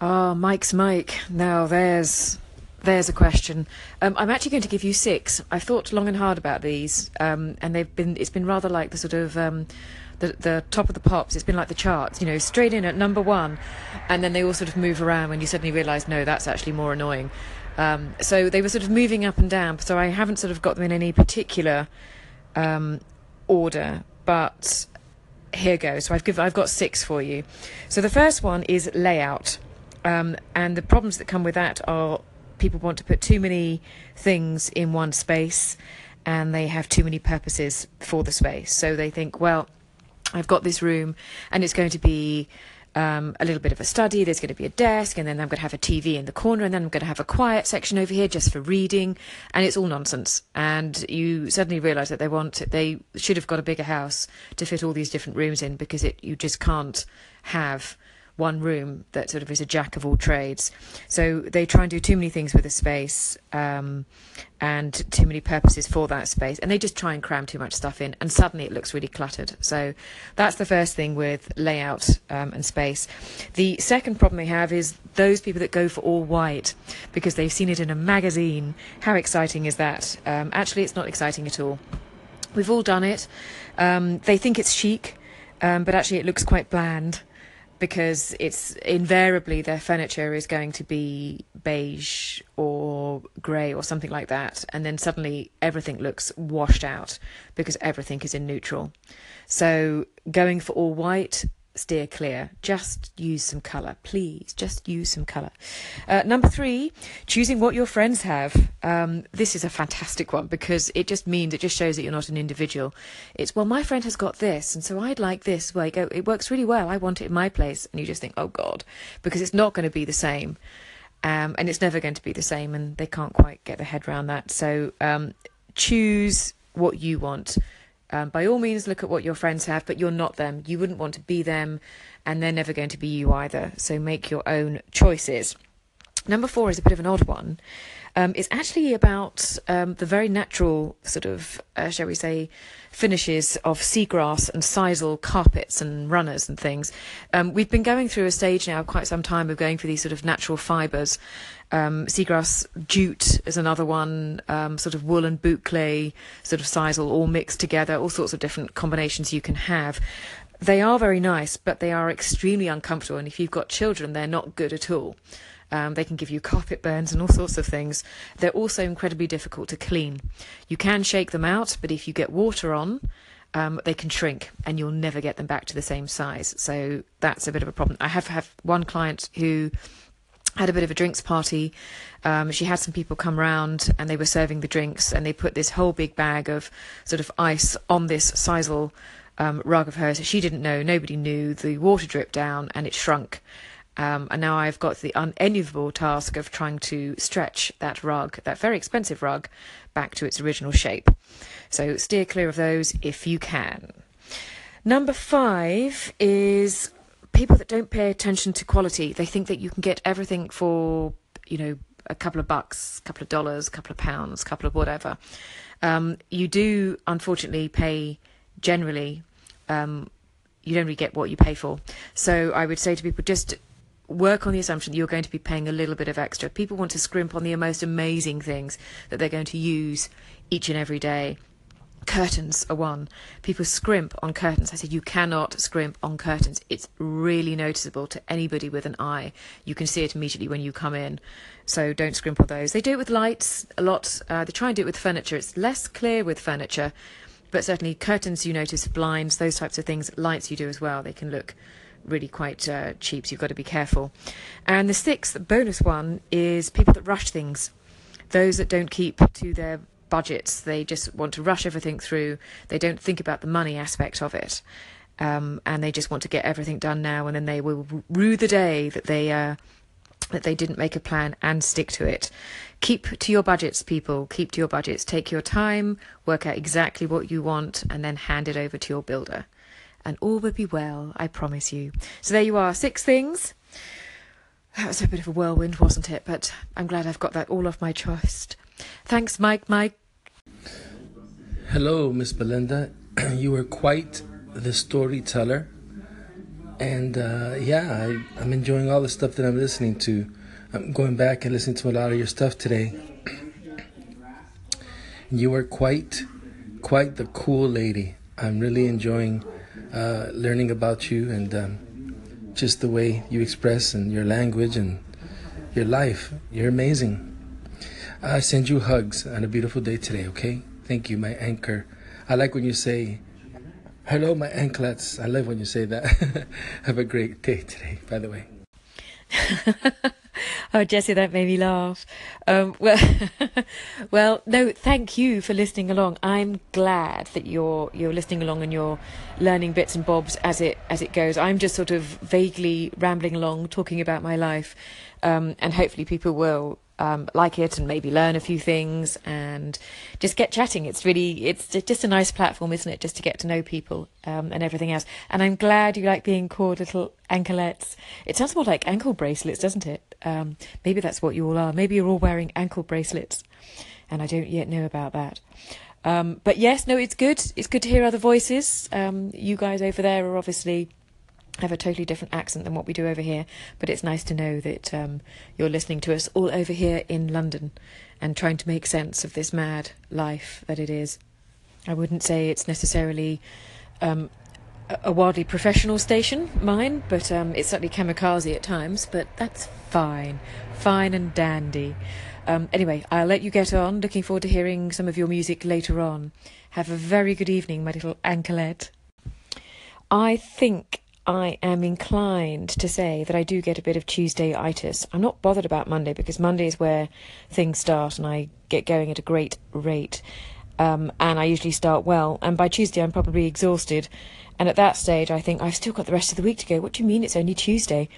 A: Ah, Mike's Mike. Now there's there's a question. Um, I'm actually going to give you six. I've thought long and hard about these, um, and they've been. It's been rather like the sort of um, the the top of the pops. It's been like the charts, you know, straight in at number one, and then they all sort of move around when you suddenly realise no, that's actually more annoying. Um, so they were sort of moving up and down. So I haven't sort of got them in any particular um, order, but here goes. So I've give, I've got six for you. So the first one is layout, um, and the problems that come with that are people want to put too many things in one space, and they have too many purposes for the space. So they think, well, I've got this room, and it's going to be um, a little bit of a study. There's going to be a desk, and then I'm going to have a TV in the corner, and then I'm going to have a quiet section over here just for reading, and it's all nonsense. And you suddenly realise that they want they should have got a bigger house to fit all these different rooms in because it you just can't have one room that sort of is a jack of all trades. So they try and do too many things with a space um, and too many purposes for that space, and they just try and cram too much stuff in, and suddenly it looks really cluttered. So that's the first thing with layout um, and space. The second problem they have is those people that go for all white because they've seen it in a magazine. How exciting is that? Um, actually, it's not exciting at all. We've all done it. Um, they think it's chic, um, but actually, it looks quite bland because it's invariably their furniture is going to be beige or grey or something like that, and then suddenly everything looks washed out because everything is in neutral. So going for all white steer clear. Just use some colour, please. Just use some colour. Uh, number three, choosing what your friends have. Um, this is a fantastic one because it just means it just shows that you're not an individual. It's well, my friend has got this, and so I'd like this. Oh, it works really well. I want it in my place, and you just think, oh God, because it's not going to be the same. Um, and it's never going to be the same, and they can't quite get their head around that. So um, choose what you want. Um, by all means, look at what your friends have, but you're not them. You wouldn't want to be them, and they're never going to be you either. So make your own choices. Number four is a bit of an odd one. Um, it's actually about um, the very natural sort of, uh, shall we say, finishes of seagrass and sisal carpets and runners and things. Um, we've been going through a stage now, quite some time, of going for these sort of natural fibres. Um, seagrass jute is another one, um, sort of wool and boucle, sort of sisal, all mixed together, all sorts of different combinations you can have. They are very nice, but they are extremely uncomfortable, and if you've got children, they're not good at all. Um, they can give you carpet burns and all sorts of things. They're also incredibly difficult to clean. You can shake them out, but if you get water on, um, they can shrink and you'll never get them back to the same size. So that's a bit of a problem. I have have one client who had a bit of a drinks party. Um, she had some people come round and they were serving the drinks and they put this whole big bag of sort of ice on this sisal um, rug of hers. She didn't know, nobody knew. The water dripped down and it shrunk. Um, and now I've got the unenviable task of trying to stretch that rug, that very expensive rug, back to its original shape. So steer clear of those if you can. Number five is people that don't pay attention to quality, they think that you can get everything for, you know, a couple of bucks, a couple of dollars, a couple of pounds, a couple of whatever. Um, you do, unfortunately, pay generally. Um, you don't really get what you pay for. So I would say to people, just work on the assumption that you're going to be paying a little bit of extra. People want to scrimp on the most amazing things that they're going to use each and every day. Curtains are one. People scrimp on curtains. I said you cannot scrimp on curtains. It's really noticeable to anybody with an eye. You can see it immediately when you come in. So don't scrimp on those. They do it with lights a lot. Uh, they try and do it with furniture. It's less clear with furniture, but certainly curtains you notice, blinds, those types of things. Lights you do as well. They can look really quite uh, cheap, so you've got to be careful. And the sixth bonus one is people that rush things. Those that don't keep to their budgets. They just want to rush everything through. They don't think about the money aspect of it. Um, and they just want to get everything done now, and then they will rue the day that they uh, that they didn't make a plan and stick to it. Keep to your budgets, people. Keep to your budgets. Take your time, work out exactly what you want, and then hand it over to your builder. And all will be well, I promise you. So there you are, six things. That was a bit of a whirlwind, wasn't it? But I'm glad I've got that all off my chest. Thanks, Mike. Mike.
F: Hello, Miss Belinda. you were quite the storyteller. And uh, yeah, I, I'm enjoying all the stuff that I'm listening to. I'm going back and listening to a lot of your stuff today. you were quite, quite the cool lady. I'm really enjoying uh, learning about you and um, just the way you express and your language and your life. You're amazing. I send you hugs on a beautiful day today, okay? Thank you, my anchor. I like when you say, hello, my anklets. I love when you say that. Have a great day today, by the way.
A: oh, Jesse, that made me laugh. Um, well, well, no, thank you for listening along. I'm glad that you're you're listening along and you're learning bits and bobs as it as it goes. I'm just sort of vaguely rambling along, talking about my life, um, and hopefully people will um, like it and maybe learn a few things and just get chatting. It's really, it's just a nice platform, isn't it? Just to get to know people um, and everything else. And I'm glad you like being called little anklets. It sounds more like ankle bracelets, doesn't it? Um, maybe that's what you all are. Maybe you're all wearing ankle bracelets, and I don't yet know about that. Um, but yes, no, it's good. It's good to hear other voices. Um, you guys over there are obviously have a totally different accent than what we do over here, but it's nice to know that um, you're listening to us all over here in London and trying to make sense of this mad life that it is. I wouldn't say it's necessarily um, a wildly professional station, mine, but um, it's certainly kamikaze at times, but that's fine. Fine and dandy. Um, anyway, I'll let you get on. Looking forward to hearing some of your music later on. Have a very good evening, my little anklet. I think I am inclined to say that I do get a bit of Tuesday itis. I'm not bothered about Monday because Monday is where things start and I get going at a great rate. Um, and I usually start well. And by Tuesday, I'm probably exhausted. And at that stage, I think I've still got the rest of the week to go. What do you mean it's only Tuesday?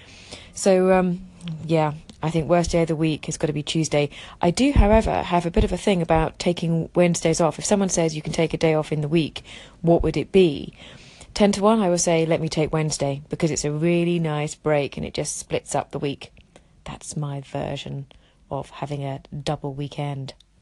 A: So, um, yeah, I think worst day of the week has got to be Tuesday. I do, however, have a bit of a thing about taking Wednesdays off. If someone says you can take a day off in the week, what would it be? 10 to 1, I will say, let me take Wednesday because it's a really nice break and it just splits up the week. That's my version of having a double weekend.